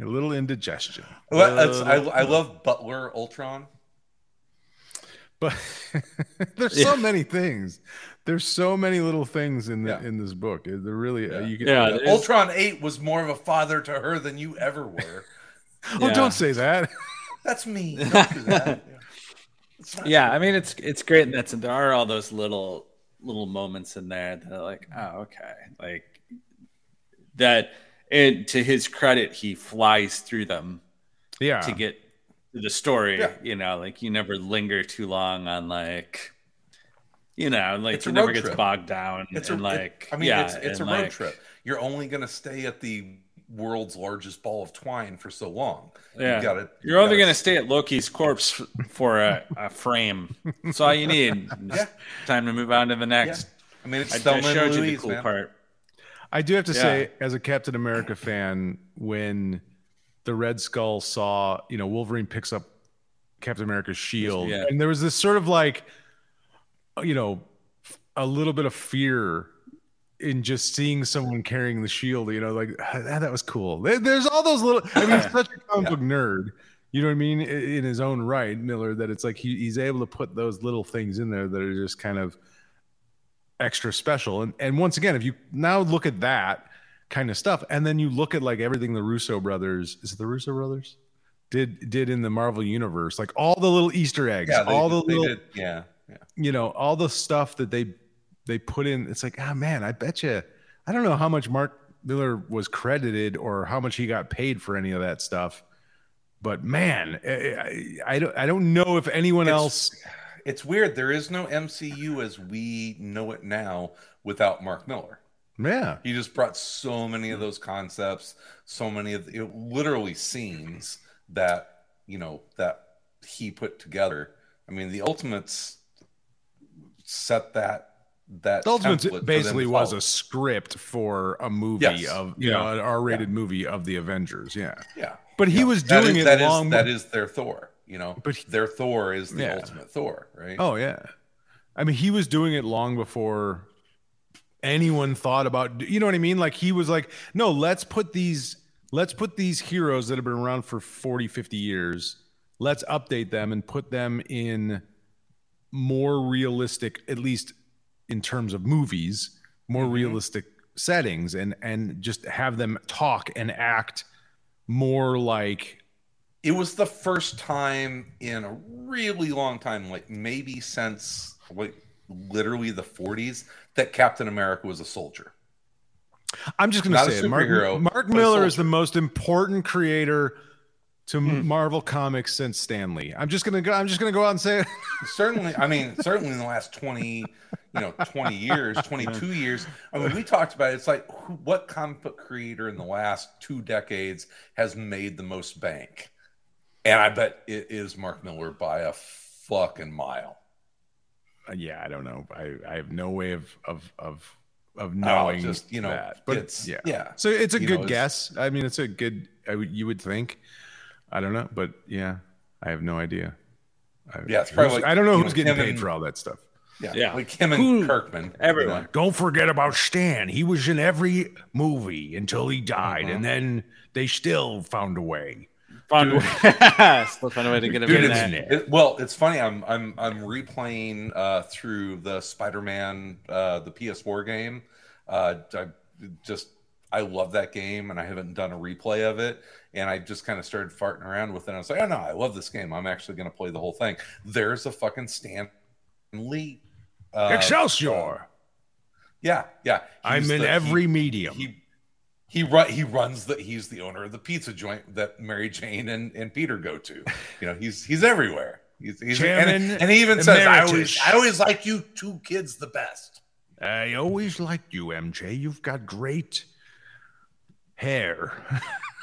S2: a little indigestion.
S3: well, it's, I, I love Butler Ultron.
S2: But there's
S4: Yeah.
S2: so many things. There's so many little things in the,
S3: Yeah.
S2: in this book. They're really uh,
S3: Yeah.
S2: you can,
S4: Yeah,
S3: Yeah, Ultron Eight was more of a father to her than you ever were.
S2: Oh,
S4: Yeah.
S2: don't say that.
S3: That's me. Don't do that. It's
S4: yeah, I mean it's it's great in that sense. There are all those little little moments in there that are like, oh, okay, like that. And to his credit, he flies through them
S2: Yeah.
S4: to get to the story.
S3: Yeah.
S4: You know, like you never linger too long on like, you know, like
S3: It's
S4: he never
S3: road
S4: gets bogged down
S3: It's
S4: and
S3: a,
S4: like,
S3: it- I mean,
S4: yeah,
S3: it's, it's a road
S4: like-
S3: trip. You're only going to stay at the world's largest ball of twine for so long.
S4: Yeah.
S3: You gotta,
S4: You're only going to stay at Loki's corpse f- for a, a frame. That's all you need.
S3: Yeah.
S4: Time to move on to the next.
S3: I mean, it's
S4: I
S3: Thelma
S4: just
S3: and
S4: showed you the cool
S3: man.
S4: part.
S2: I do have to
S4: Yeah.
S2: say, as a Captain America fan, when the Red Skull saw, you know, Wolverine picks up Captain America's shield,
S4: Yeah.
S2: and there was this sort of like, you know, a little bit of fear in just seeing someone carrying the shield. You know, like ah, that was cool. There's all those little. I mean, he's such a comic book nerd. You know what I mean? In his own right, Millar. That it's like he, he's able to put those little things in there that are just kind of extra special. And and once again, if you now look at that kind of stuff, and then you look at like everything the Russo brothers is it the Russo brothers did did in the Marvel universe, like all the little Easter eggs,
S3: Yeah, they,
S2: all the little
S3: did. Yeah, yeah.
S2: you know all the stuff that they they put in. It's like ah man, I bet you I don't know how much Mark Millar was credited or how much he got paid for any of that stuff. But man, I, I, I don't I don't know if anyone
S3: It's-
S2: else
S3: It's weird. There is no MCU as we know it now without Mark Millar.
S2: yeah
S3: He just brought so many of those concepts, so many of the, it, literally scenes that you know that he put together. I mean, the Ultimates set that that
S2: The Ultimates
S3: template for them
S2: basically was a script for a movie
S3: Yes.
S2: of you
S4: Yeah.
S2: know an R-rated movie of the Avengers. Yeah,
S3: yeah.
S2: but he was doing
S3: is-
S2: it
S3: that is-
S2: long.
S3: that is their Thor. You know,
S2: But he-
S3: their Thor is the
S2: Yeah.
S3: ultimate Thor, right?
S2: oh yeah, I mean he was doing it long before anyone thought about. You know what I mean? Like he was like, no, let's put these let's put these heroes that have been around for 40, 50 years. Let's update them and put them in more realistic, at least in terms of movies, more mm-hmm. realistic settings, and and just have them talk and act more like
S3: it was the first time in a really long time, like maybe since like literally the 40s, that Captain America was a soldier.
S2: I'm just going to
S3: Not a
S2: say it. Mark, Mark Millar is the most important creator to
S3: Hmm.
S2: Marvel Comics since Stan Lee. I'm just going to go. I'm just going to go out and say it.
S3: Certainly, I mean, certainly in the last 20, you know, 20 years, 22 years. I mean, we talked about it. It's like what comic book creator in the last two decades has made the most bank? And I bet it is Mark Millar by a fucking mile.
S2: Uh, yeah, I don't know. I, I have no way of of of of
S3: Oh,
S2: knowing
S3: just, you know,
S2: that. But
S3: it's-
S2: yeah,
S3: yeah.
S2: So it's a
S3: You
S2: good
S3: know,
S2: guess. I mean, it's a good. I would you would think. I don't know, but yeah, I have no idea. I,
S3: Yeah, it's probably like,
S2: I don't know who's
S3: know,
S2: getting
S3: him
S2: paid
S3: and-
S2: for all that stuff.
S3: Yeah,
S4: Yeah.
S3: like him and
S4: Who-
S3: Kirkman.
S4: everyone.
S2: Don't forget about Stan. He was in every movie until he died,
S3: Uh-huh.
S2: and then they still found a way.
S4: Found a way, still found a way to get him
S3: Dude,
S4: in
S3: it's,
S4: there.
S3: it, well, it's funny. I'm I'm I'm replaying uh, through the Spider-Man, uh, the PS4 game. Uh, I just I love that game, and I haven't done a replay of it. And I just kind of started farting around with it. And I was like, oh no, I love this game. I'm actually going to play the whole thing. There's a fucking Stan Lee. Uh,
S2: Excelsior!
S3: yeah, yeah.
S2: I'm in
S3: the-
S2: every
S3: he-
S2: medium.
S3: he he run he runs the he's the owner of the pizza joint that Mary Jane and, and Peter go to. You know, he's he's everywhere. He's, he's and, and he even says, "I always I always like you two kids the best."
S2: I always liked you, MJ. You've got great hair.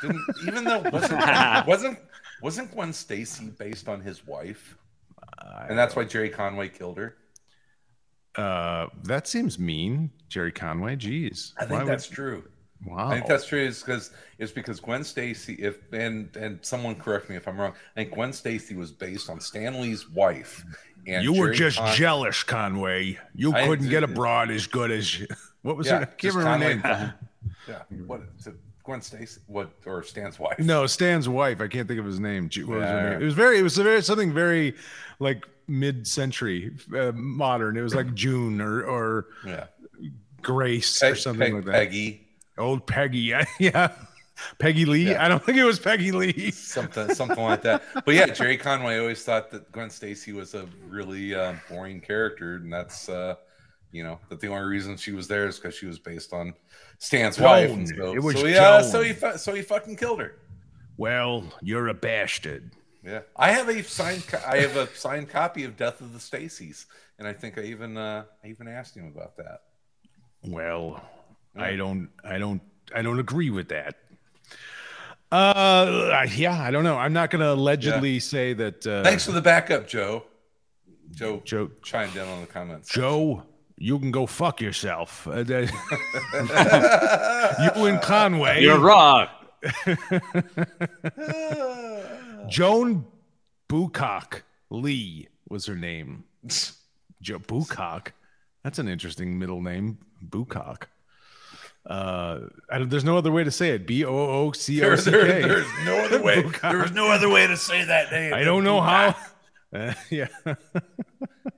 S3: Didn't, even though wasn't wasn't Wasn't Gwen Stacy based on his wife? and that's why Gerry Conway killed her.
S2: Uh, that seems mean, Gerry Conway. Jeez,
S3: I think
S2: Why would-
S3: that's true.
S2: Wow.
S3: I think that's true. Is because it's because Gwen Stacy. If and and someone correct me if I'm wrong. I think Gwen Stacy was based on Stan Lee's wife. And
S2: you were just
S3: Con-
S2: jealous, Conway. You
S3: I
S2: couldn't get a broad as good as you. What was
S3: Yeah,
S2: it? I can't
S3: just
S2: remember her
S3: Conway-
S2: name.
S3: Yeah. What? Gwen Stacy? What? Or Stan's wife?
S2: No, Stan's wife. I can't think of his name. What was her name? It was very. It was very something very like mid-century uh, modern. It was like June or or
S3: Yeah.
S2: Grace
S3: Peg,
S2: or something
S3: Peg-
S2: like that.
S3: Peggy.
S2: Old Peggy. Yeah. Peggy Lee.
S3: Yeah.
S2: I don't think it was Peggy Lee.
S3: something something like that. But yeah, Gerry Conway always thought that Gwen Stacy was a really uh, boring character, and that's uh, you know that the only reason she was there is because she was based on Stan's wife. And so,
S2: It was
S3: so yeah, so he fu- so he fucking killed her.
S2: Well, you're a bastard.
S3: Yeah, I have a signed co- I have a signed copy of Death of the Stacys, and I think I even uh, I even asked him about that.
S2: Well, I don't. I don't. I don't agree with that. Uh, yeah, I don't know. I'm not going to allegedly say that. Uh,
S3: Thanks for the backup, Joe. Joe,
S2: Joe.
S3: chimed in on the comments.
S2: Joe, you can go fuck yourself. Uh, you and Conway.
S4: You're wrong.
S2: Joan Boocock Lee was her name. Joe Boocock. That's an interesting middle name. Boocock. Uh, I there's no other way to say it. B O O C O
S3: There,
S2: C
S3: there,
S2: K.
S3: there's no other way. There's no other way to say that name.
S2: I don't know how. Uh, yeah.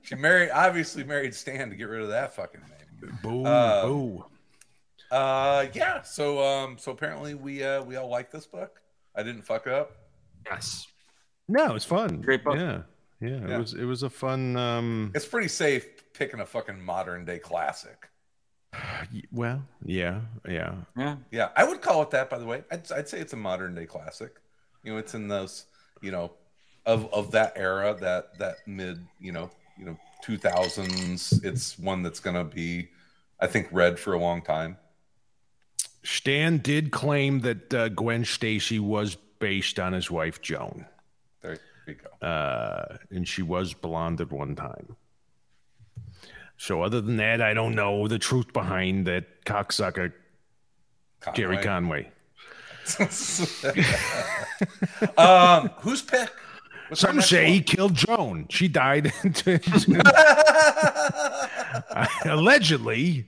S3: She married, obviously married Stan to get rid of that fucking name.
S2: Boo.
S3: Uh,
S2: boo.
S3: Uh, yeah. So, um, so apparently we uh we all like this book. I didn't fuck up.
S4: Yes.
S2: No, it's fun.
S4: Great book.
S2: Yeah. Yeah.
S3: Yeah.
S2: It was. It was a fun. Um.
S3: It's pretty safe picking a fucking modern day classic.
S2: Y- Well. Yeah. Yeah.
S4: Yeah.
S3: Yeah, I would call it that. By the way, I'd, I'd say it's a modern day classic. You know, it's in those you know of of that era, that that mid you know you know two thousands. It's one that's gonna be, I think, read for a long time.
S2: Stan did claim that uh, Gwen Stacy was based on his wife Joan,
S3: There you go.
S2: uh, and she was blonde at one time. So, other than that, I don't know the truth behind that cocksucker Gerry
S3: Conway.
S2: Conway.
S3: um, whose pick? What's
S2: Some
S3: next
S2: say he killed Joan. She died allegedly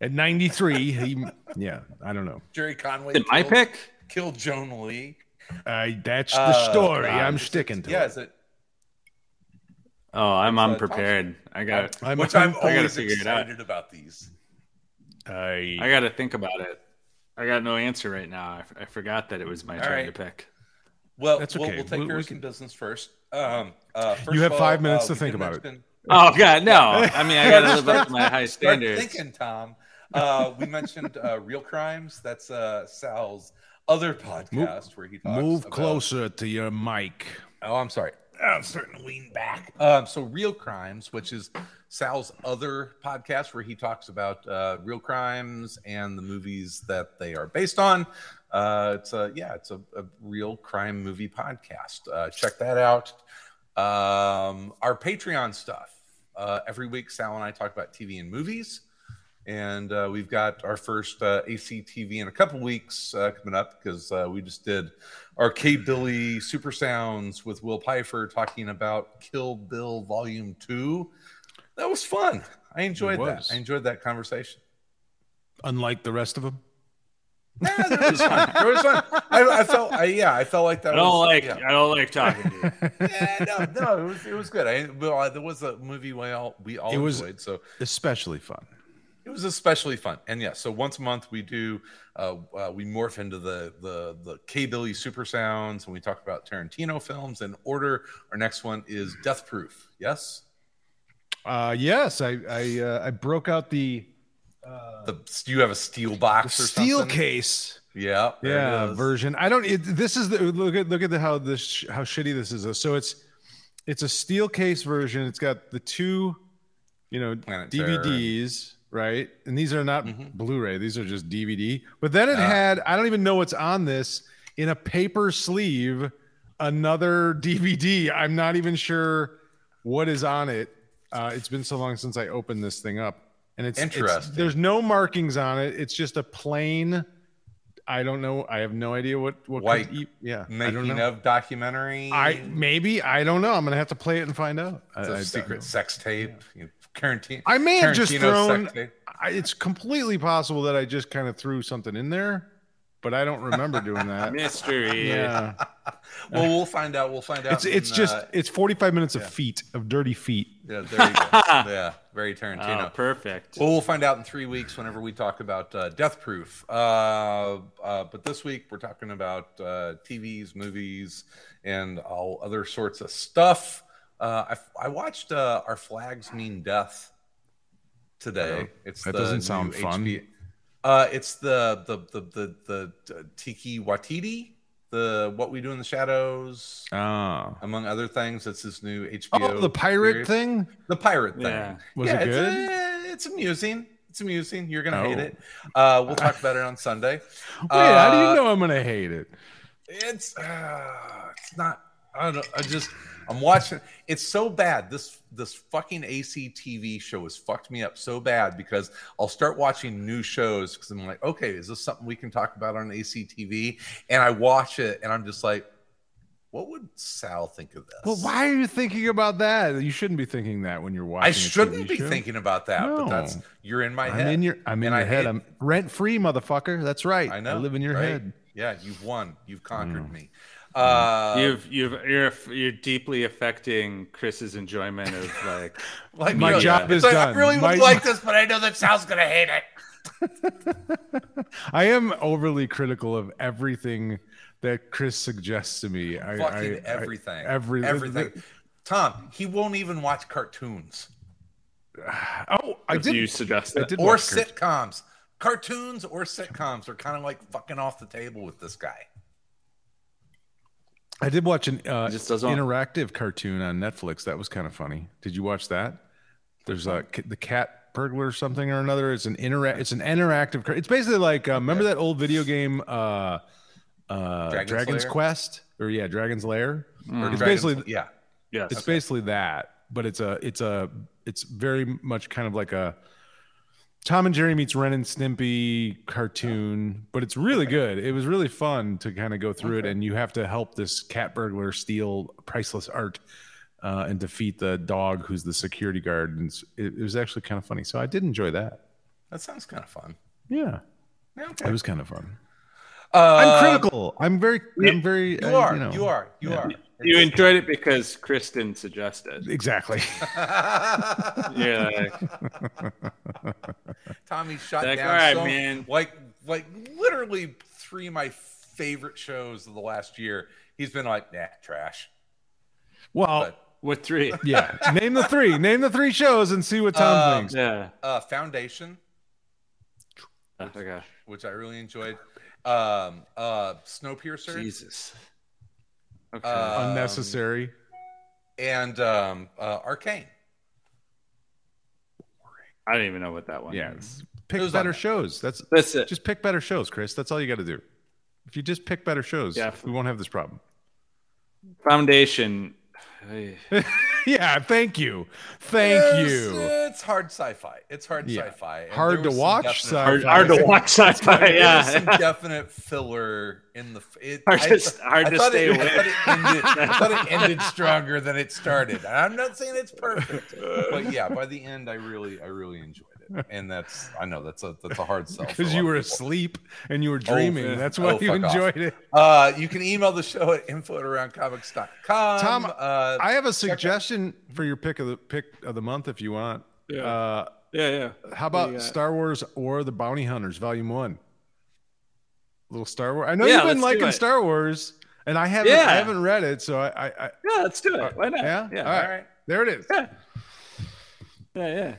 S2: at 93. He, yeah, I don't know.
S3: Gerry Conway.
S4: Did my pick?
S3: killed Joan Lee.
S2: Uh, that's the
S3: Uh,
S2: story.
S3: God,
S2: I'm sticking to
S3: Yeah,
S2: it.
S3: is it?
S4: Oh, I'm unprepared. I got.
S2: I'm,
S3: Which I'm
S4: gotta
S3: always
S4: figure it out.
S3: excited about these.
S2: I,
S4: I got to think about it. I got no answer right now. I, f- I forgot that it was my
S3: All
S4: turn
S3: right.
S4: to pick.
S3: Well,
S2: That's
S3: we'll,
S2: okay.
S3: we'll take
S2: We-
S3: care
S2: we
S3: of some
S2: can-
S3: business first. Um, uh, first
S2: You have
S3: of
S2: five minutes
S3: uh,
S2: to think
S3: did
S2: about it.
S4: Oh God, no! I mean, I got to live up to my high
S3: Start
S4: standards.
S3: thinking, Tom. Uh, we mentioned uh, Real Crimes. That's uh, Sal's other podcast where he talks
S2: move
S3: about-
S2: closer to your mic.
S3: Oh, I'm sorry. I'm starting to lean back. Um, so, Real Crimes, which is Sal's other podcast where he talks about uh, real crimes and the movies that they are based on. Uh, it's a yeah, it's a, a real crime movie podcast. Uh, check that out. Um, our Patreon stuff. Uh, every week, Sal and I talk about TV and movies. And uh, we've got our first uh, ACTV in a couple weeks uh, coming up because uh, we just did Arcade Billy Super Sounds with Will Pfeiffer talking about Kill Bill Volume 2. That was fun. I enjoyed that. I enjoyed that conversation.
S2: Unlike the rest of them.
S3: Nah, that was fun. It was fun. I, I felt, I, yeah, I felt like that
S4: I don't
S3: was,
S4: like.
S3: yeah.
S4: I don't like talking to you.
S3: yeah, no, no, it was, it was good. I, well, there was a movie we all, we all
S2: It was-
S3: enjoyed. So
S2: Especially fun.
S3: It was especially fun. And yeah so once a month we do uh, uh we morph into the the the k billy super sounds and we talk about tarantino films. In order our next one is death proof. Yes?
S2: Uh, yes, I I, uh, I broke out the, Uh,
S3: the do you have a steel box or
S2: steel
S3: something?
S2: case.
S3: yeah
S2: yeah version. I don't it, this is the look at look at the how this how shitty this is so it's it's a steel case version. It's got the two you know
S3: Planet Terror
S2: dvds right and these are not
S3: Mhm.
S2: blu-ray these are just dvd but then it
S3: Ah.
S2: had i don't even know what's on this in a paper sleeve another DVD. I'm not even sure what is on it. Uh, it's been so long since I opened this thing up, and it's it's-
S3: Interesting.
S2: there's no markings on it. It's just a plain. I don't know. I have no idea what what.
S3: White
S2: could yeah, I don't
S3: Making
S2: know.
S3: of documentary.
S2: I maybe I don't know. I'm gonna have to play it and find out. I,
S3: It's
S2: I
S3: a
S2: don't
S3: secret sex tape. You know, Tarantino.
S2: I may have just thrown. I, it's completely possible that I just kind of threw something in there, but I don't remember doing that.
S4: Mystery.
S2: yeah,
S3: Well, we'll find out. We'll find out.
S2: it's it's
S3: in,
S2: just
S3: uh,
S2: it's 45 minutes of feet of dirty feet.
S3: yeah, there you go. yeah, very Tarantino.
S4: Oh, perfect.
S3: Well, we'll find out in three weeks whenever we talk about uh, Death Proof. Uh, uh, but this week we're talking about uh, TVs, movies, and all other sorts of stuff. Uh, I, I watched uh, Our Flags Mean Death today. It's
S2: that
S3: the
S2: doesn't
S3: new
S2: sound fun.
S3: HBO Uh, it's the the the the, the, uh, Taika Waititi, the What We Do in the Shadows,
S2: Oh,
S3: among other things. It's this new HBO.
S2: oh, the pirate
S3: series.
S2: thing.
S3: The pirate thing.
S4: Yeah.
S2: Was
S3: yeah,
S2: it
S3: it's,
S2: good?
S3: uh, it's amusing. It's amusing. You're gonna hate
S2: Oh.
S3: it. Uh, we'll talk about it on Sunday.
S2: Wait, how do
S3: Uh,
S2: you know I'm gonna hate it?
S3: It's uh, it's not. I don't know. I just I'm watching. It's so bad. This this fucking AC TV show has fucked me up so bad because I'll start watching new shows because I'm like, okay, is this something we can talk about on AC TV? And I watch it and I'm just like, what would Sal think of this?
S2: Well, why are you thinking about that? You shouldn't be thinking that when you're watching.
S3: I shouldn't be
S2: show.
S3: thinking about that, but that's
S2: No.
S3: you're in my
S2: I'm
S3: head.
S2: in your. I'm in your
S3: I
S2: head.
S3: hate-
S2: I'm rent free, motherfucker. That's right.
S3: I know.
S2: I live in your
S3: right?
S2: head.
S3: Yeah, you've won. You've conquered
S2: Mm.
S3: me. Uh,
S4: You've you've you're you're deeply affecting Chris's enjoyment of like
S3: like
S2: My
S3: really-
S2: job
S3: it's
S2: is
S3: like,
S2: done.
S3: I really would like this, but I know that Sal's gonna hate it.
S2: I am overly critical of everything that Chris suggests to me. I,
S3: Fucking
S2: I,
S3: everything.
S2: I, every,
S3: everything. Tom, he won't even watch cartoons
S2: Oh, I
S4: if
S2: did.
S4: you suggest
S2: I
S4: it.
S3: or sitcoms. Cartoons or sitcoms are kind of like fucking off the table with this guy.
S2: I did watch an uh,
S4: just doesn't-
S2: interactive cartoon on Netflix. That was kind of funny. Did you watch that? There's a the cat burglar or something or another. It's an intera- It's an interactive. car- It's basically like uh, remember that old video game, uh, uh,
S3: Dragon's
S2: Dragon's Quest, or yeah, Dragon's Lair.
S3: Or
S2: It's
S3: Dragon's-
S2: basically
S3: yeah.
S4: Yes.
S2: it's basically that, but it's a it's a it's very much kind of like a Tom and Jerry meets Ren and Stimpy cartoon, but it's really good. It was really fun to kind of go through it, and you have to help this cat burglar steal priceless art uh, and defeat the dog who's the security guard. And it, it was actually kind of funny, so I did enjoy that.
S3: That sounds kind of fun.
S2: Yeah,
S3: Yeah,
S2: it was kind of fun.
S3: Uh,
S2: I'm critical. I'm very. I'm very.
S3: You
S2: uh,
S3: are.
S2: know.
S3: You are. You are.
S4: You enjoyed it because Kristen didn't suggest it.
S2: exactly.
S4: You're like,
S3: Tommy shut
S4: Like,
S3: down.
S4: all right,
S3: so-
S4: man.
S3: Like, like literally three of my favorite shows of the last year. He's been like, nah, trash.
S2: Well,
S3: But
S4: what three?
S2: yeah. Name the three. Name the three shows and see what Tom
S3: Um,
S2: thinks.
S4: Yeah.
S3: uh, Foundation,
S4: Okay.
S3: which I really enjoyed. Um, uh, Snowpiercer,
S4: Jesus. Okay.
S3: um,
S2: Unnecessary.
S3: and um, uh, Arcane.
S4: I don't even know what that one
S2: Yeah.
S4: is.
S2: Pick
S3: It was
S2: better
S3: on-
S2: shows. That's
S4: That's it.
S2: just pick better shows, Chris. That's all you got to do. If you just pick better shows,
S4: Yeah.
S2: we won't have this problem.
S4: Foundation. Hey.
S2: yeah, thank you. Thank
S3: It's-
S2: you.
S3: It's hard sci-fi. It's hard
S2: Yeah.
S3: sci-fi.
S2: Hard to watch sci-fi.
S4: Hard, hard to watch sci-fi.
S3: There was some
S4: Yeah.
S3: definite filler in the. f- It,
S4: Hard
S3: I
S4: to-
S3: th-
S4: hard
S3: I
S4: to stay
S3: it,
S4: away.
S3: I thought, it ended, I thought it ended stronger than it started. And I'm not saying it's perfect, but yeah, by the end, I really, I really enjoyed it. And that's, I know that's a that's a hard sell.
S2: Because you were
S3: people.
S2: asleep and you were dreaming.
S3: yeah.
S2: That's why
S3: Oh,
S2: you
S3: fuck off.
S2: enjoyed it.
S3: Uh, you can email the show at info at aroundcomics.com.
S2: Tom,
S3: uh,
S2: I have a
S3: check out-
S2: suggestion for your pick of the pick of the month if you want.
S4: Yeah.
S2: Uh,
S4: Yeah, yeah.
S2: how about? Star Wars or the Bounty Hunters Volume One? little Star Wars. I know
S4: Yeah,
S2: you've been liking. Star Wars, and I haven't.
S4: Yeah.
S2: I haven't read it, so I. I, I
S4: Yeah, let's do it. Why not?
S2: yeah.
S4: Yeah.
S2: All right.
S3: All right.
S2: There it is.
S4: Yeah. Yeah, yeah.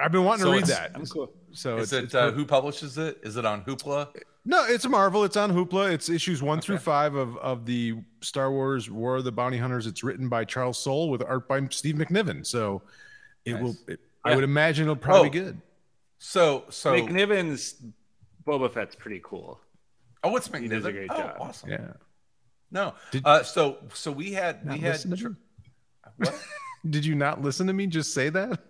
S2: I've been wanting
S3: So
S2: to read that.
S4: I'm cool.
S2: So
S3: Is
S2: it's,
S3: it
S2: it's
S3: uh, who publishes it? Is it on Hoopla?
S2: No, it's Marvel. It's on Hoopla. It's issues one through five of, of the Star Wars War of the Bounty Hunters. It's written by Charles Soule with art by Steve McNiven. So it
S3: Nice.
S2: will. It, I would imagine it'll probably
S3: Oh.
S2: be good.
S3: So, so
S4: McNiven's Boba Fett's pretty cool.
S3: oh, it's
S4: He does a
S3: McNiven.
S4: great
S3: oh,
S4: job.
S3: awesome.
S2: Yeah.
S3: No.
S2: Did-
S3: uh, so so we had we had
S2: to
S3: tr- what?
S2: Did you not listen to me just say that?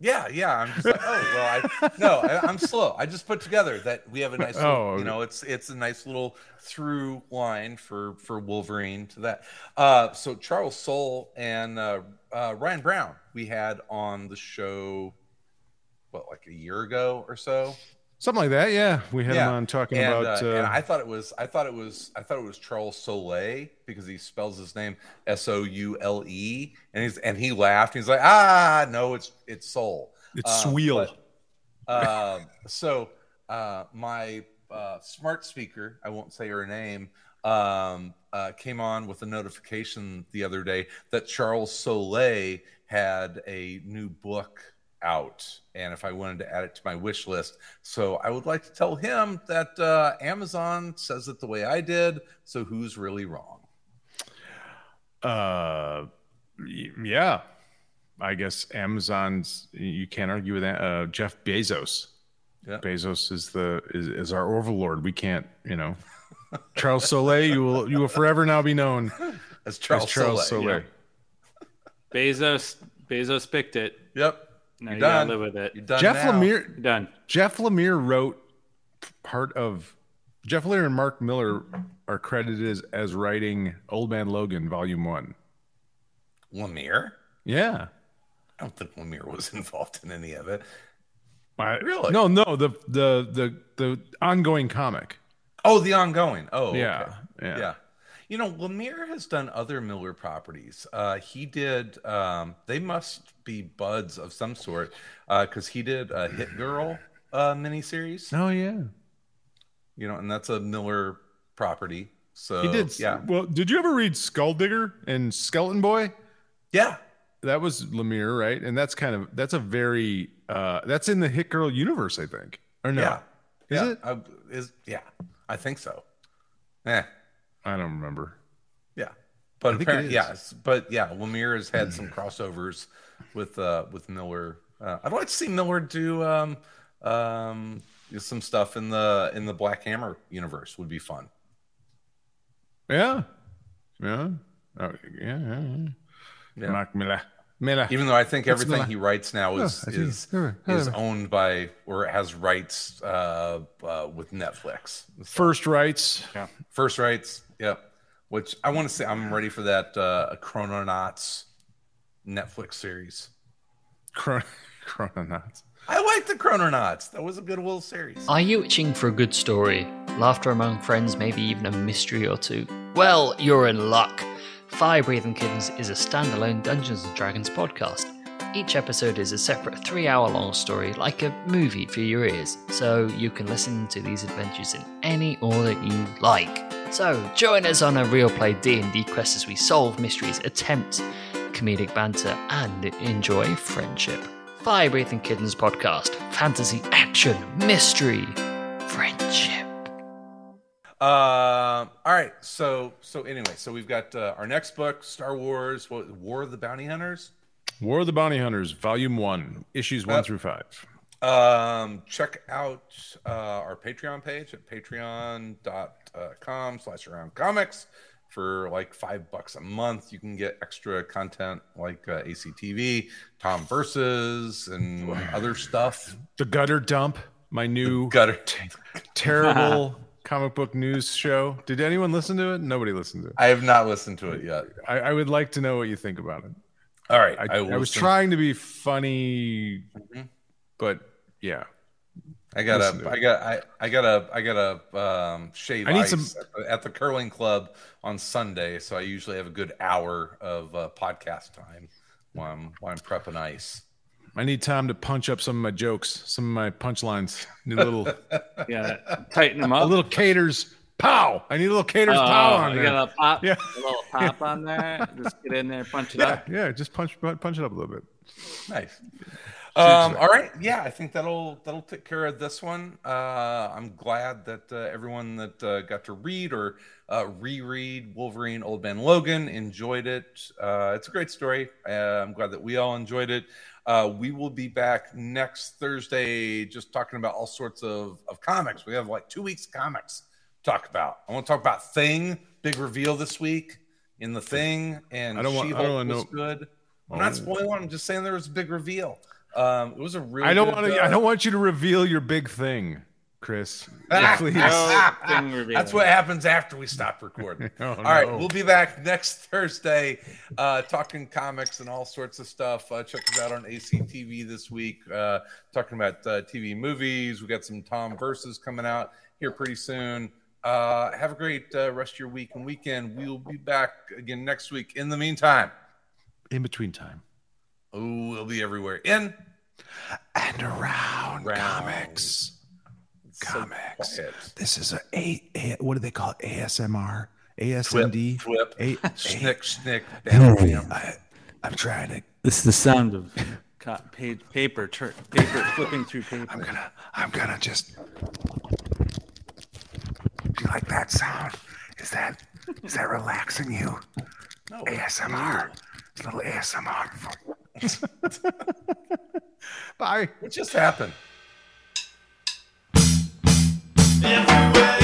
S3: Yeah, yeah. I'm just like, oh well, I no, I, I'm slow. I just put together that we have a nice, little,
S2: Oh,
S3: you know, it's it's a nice little through line for for Wolverine to that. Uh, so Charles Soule and uh, uh, Ryan Brown we had on the show, what like a year ago or so.
S2: Something like that. Yeah, we had him on talking
S3: and,
S2: about.
S3: uh,
S2: Uh,
S3: and I thought it was I thought it was I thought it was Charles Soule because he spells his name S O U L E and he's and he laughed. He's like, ah, no, it's it's Soul.
S2: it's
S3: uh,
S2: Sweel.
S3: Um, so uh, my uh, smart speaker, I won't say her name, um, uh, came on with a notification the other day that Charles Soule had a new book out, and if I wanted to add it to my wish list. So I would like to tell him that uh, Amazon says it the way I did. So who's really wrong?
S2: Uh, yeah, I guess Amazon's. You can't argue with that. Uh, Jeff Bezos.
S3: Yeah.
S2: Bezos is the is, is our overlord. We can't, you know. Charles Soule, you will you will forever now be known
S3: As
S2: as
S3: Charles,
S2: Charles
S3: Soule.
S2: Soule.
S3: yeah.
S4: Bezos Bezos picked it.
S3: Yep.
S4: Now
S3: You're
S4: you
S3: done.
S4: live with it.
S3: You're done
S2: Jeff
S3: now.
S2: Lemire
S4: You're done.
S2: Jeff Lemire wrote part of Jeff Lemire and Mark Millar are credited as, as writing Old Man Logan Volume One.
S3: Lemire?
S2: Yeah.
S3: I don't think Lemire was involved in any of it.
S2: I-
S3: Really?
S2: No, no, the the the the ongoing comic.
S3: Oh, the ongoing. Oh,
S2: Yeah,
S3: okay.
S2: yeah.
S3: yeah. You know, Lemire has done other Millar properties. Uh, he did. Um, they must be buds of some sort because he did a Hit Girl uh, miniseries.
S2: Oh yeah.
S3: You know, and that's a Millar property. So
S2: He did.
S3: Yeah,
S2: Well, did you ever read Skulldigger and Skeleton Boy?
S3: yeah,
S2: That was Lemire, right? And that's kind of that's a very uh that's in the Hit Girl universe, I think. Or no?
S3: yeah.
S2: Is
S3: yeah.
S2: it?
S3: I, is yeah, I think so. Yeah,
S2: I don't remember.
S3: yeah. But
S2: think
S3: apparently,
S2: is.
S3: yes. But yeah, Lemire has had some crossovers with uh with Millar. Uh, I'd like to see Millar do um um some stuff in the in the Black Hammer universe. Would be fun.
S2: Yeah. Yeah. Oh, yeah, yeah, yeah.
S3: Yeah.
S2: Mark Millar. Millar.
S3: Even though I think
S2: That's
S3: everything
S2: not-
S3: he writes now is
S2: Oh, I see.
S3: is is owned by or has rights uh, uh with Netflix.
S2: First rights. Yeah.
S3: First rights, yep. Which I want to say, I'm ready for that uh, Chrononauts Netflix series.
S2: Chron- Chrononauts.
S3: I like the Chrononauts. That was a good little series.
S5: Are you itching for a good story? Laughter among friends, maybe even a mystery or two? Well, you're in luck. Fire Breathing Kittens is a standalone Dungeons and Dragons podcast. Each episode is a separate three hour long story, like a movie for your ears, so you can listen to these adventures in any order you like. So join us on a real play D&D quest as we solve mysteries, attempt comedic banter, and enjoy friendship. Fire Breathing Kittens podcast, fantasy, action, mystery, friendship.
S3: Um, all right. So so anyway, so we've got uh, our next book, Star Wars, what, War of the Bounty Hunters.
S2: War of the Bounty Hunters, Volume One, issues one
S3: Uh,
S2: through five.
S3: Um, check out uh, our Patreon page at patreon.com slash around comics for like five bucks a month. You can get extra content like uh, ACTV, Tom Versus, and other stuff.
S2: The Gutter Dump, my new
S3: Gutter.
S2: terrible comic book news show. Did anyone listen to it? Nobody listened to it.
S3: I have not listened to it yet.
S2: I, I would like to know what you think about it.
S3: All right.
S2: I, I,
S3: will
S2: was trying to be funny,
S3: Mhm.
S2: but yeah.
S3: I gotta,
S2: Listen to
S3: I
S2: it.
S3: got, I, I got a, I got a um, shave
S2: I need
S3: ice
S2: some-
S3: at, the, at the curling club on Sunday, so I usually have a good hour of uh, podcast time while I'm while I'm prepping ice.
S2: I need time to punch up some of my jokes, some of my punchlines. Need a little,
S4: Yeah, tighten them up.
S2: a little caters. Pow! I need a little caters
S4: Oh,
S2: pow on
S4: you
S2: there.
S4: got a pop,
S2: Yeah.
S4: a little pop on there. Just get in there, punch it
S2: Yeah,
S4: up.
S2: yeah. Just punch, punch it up a little bit.
S3: Nice. Um, all right, yeah, I think that'll that'll take care of this one. Uh, I'm glad that uh, everyone that uh, got to read or uh, reread Wolverine Old Man Logan enjoyed it. Uh, it's a great story. Uh, I'm glad that we all enjoyed it. Uh, we will be back next Thursday, just talking about all sorts of, of comics. We have like two weeks of comics to talk about. I want to talk about Thing big reveal this week in the thing, and
S2: I don't want- I
S3: She-Hulk
S2: don't wanna
S3: was
S2: know-
S3: good. I'm
S2: Oh.
S3: not spoiling. I'm just saying there was a big reveal. Um, it was a really.
S2: I don't want to.
S3: uh,
S2: I don't want you to reveal your big thing, Chris. Please.
S4: No thing revealing.
S3: That's what happens after we stop recording.
S2: Oh,
S3: all right,
S2: no.
S3: we'll be back next Thursday, uh, talking comics and all sorts of stuff. Uh, check us out on ACTV this week, uh, talking about uh, TV movies. We got some Tom verses coming out here pretty soon. Uh, have a great uh, rest of your week and weekend. We will be back again next week. In the meantime,
S2: In between time.
S3: oh, we'll be everywhere. In
S2: And around
S3: Round.
S2: comics.
S3: So
S2: Comics.
S3: quiet.
S2: This is a, a, a what do they call it? ASMR,
S3: Twip,
S2: ASMD.
S3: twip,
S2: A,
S3: snick, snick, bam, bam.
S2: I, I'm trying to.
S4: This is the sound of page, paper, tur- paper flipping through paper.
S2: I'm gonna. I'm gonna just. Do you like that sound? Is that is that relaxing you?
S3: No,
S2: ASMR. It's a little ASMR. Bye.
S3: What just happened?
S6: Comics.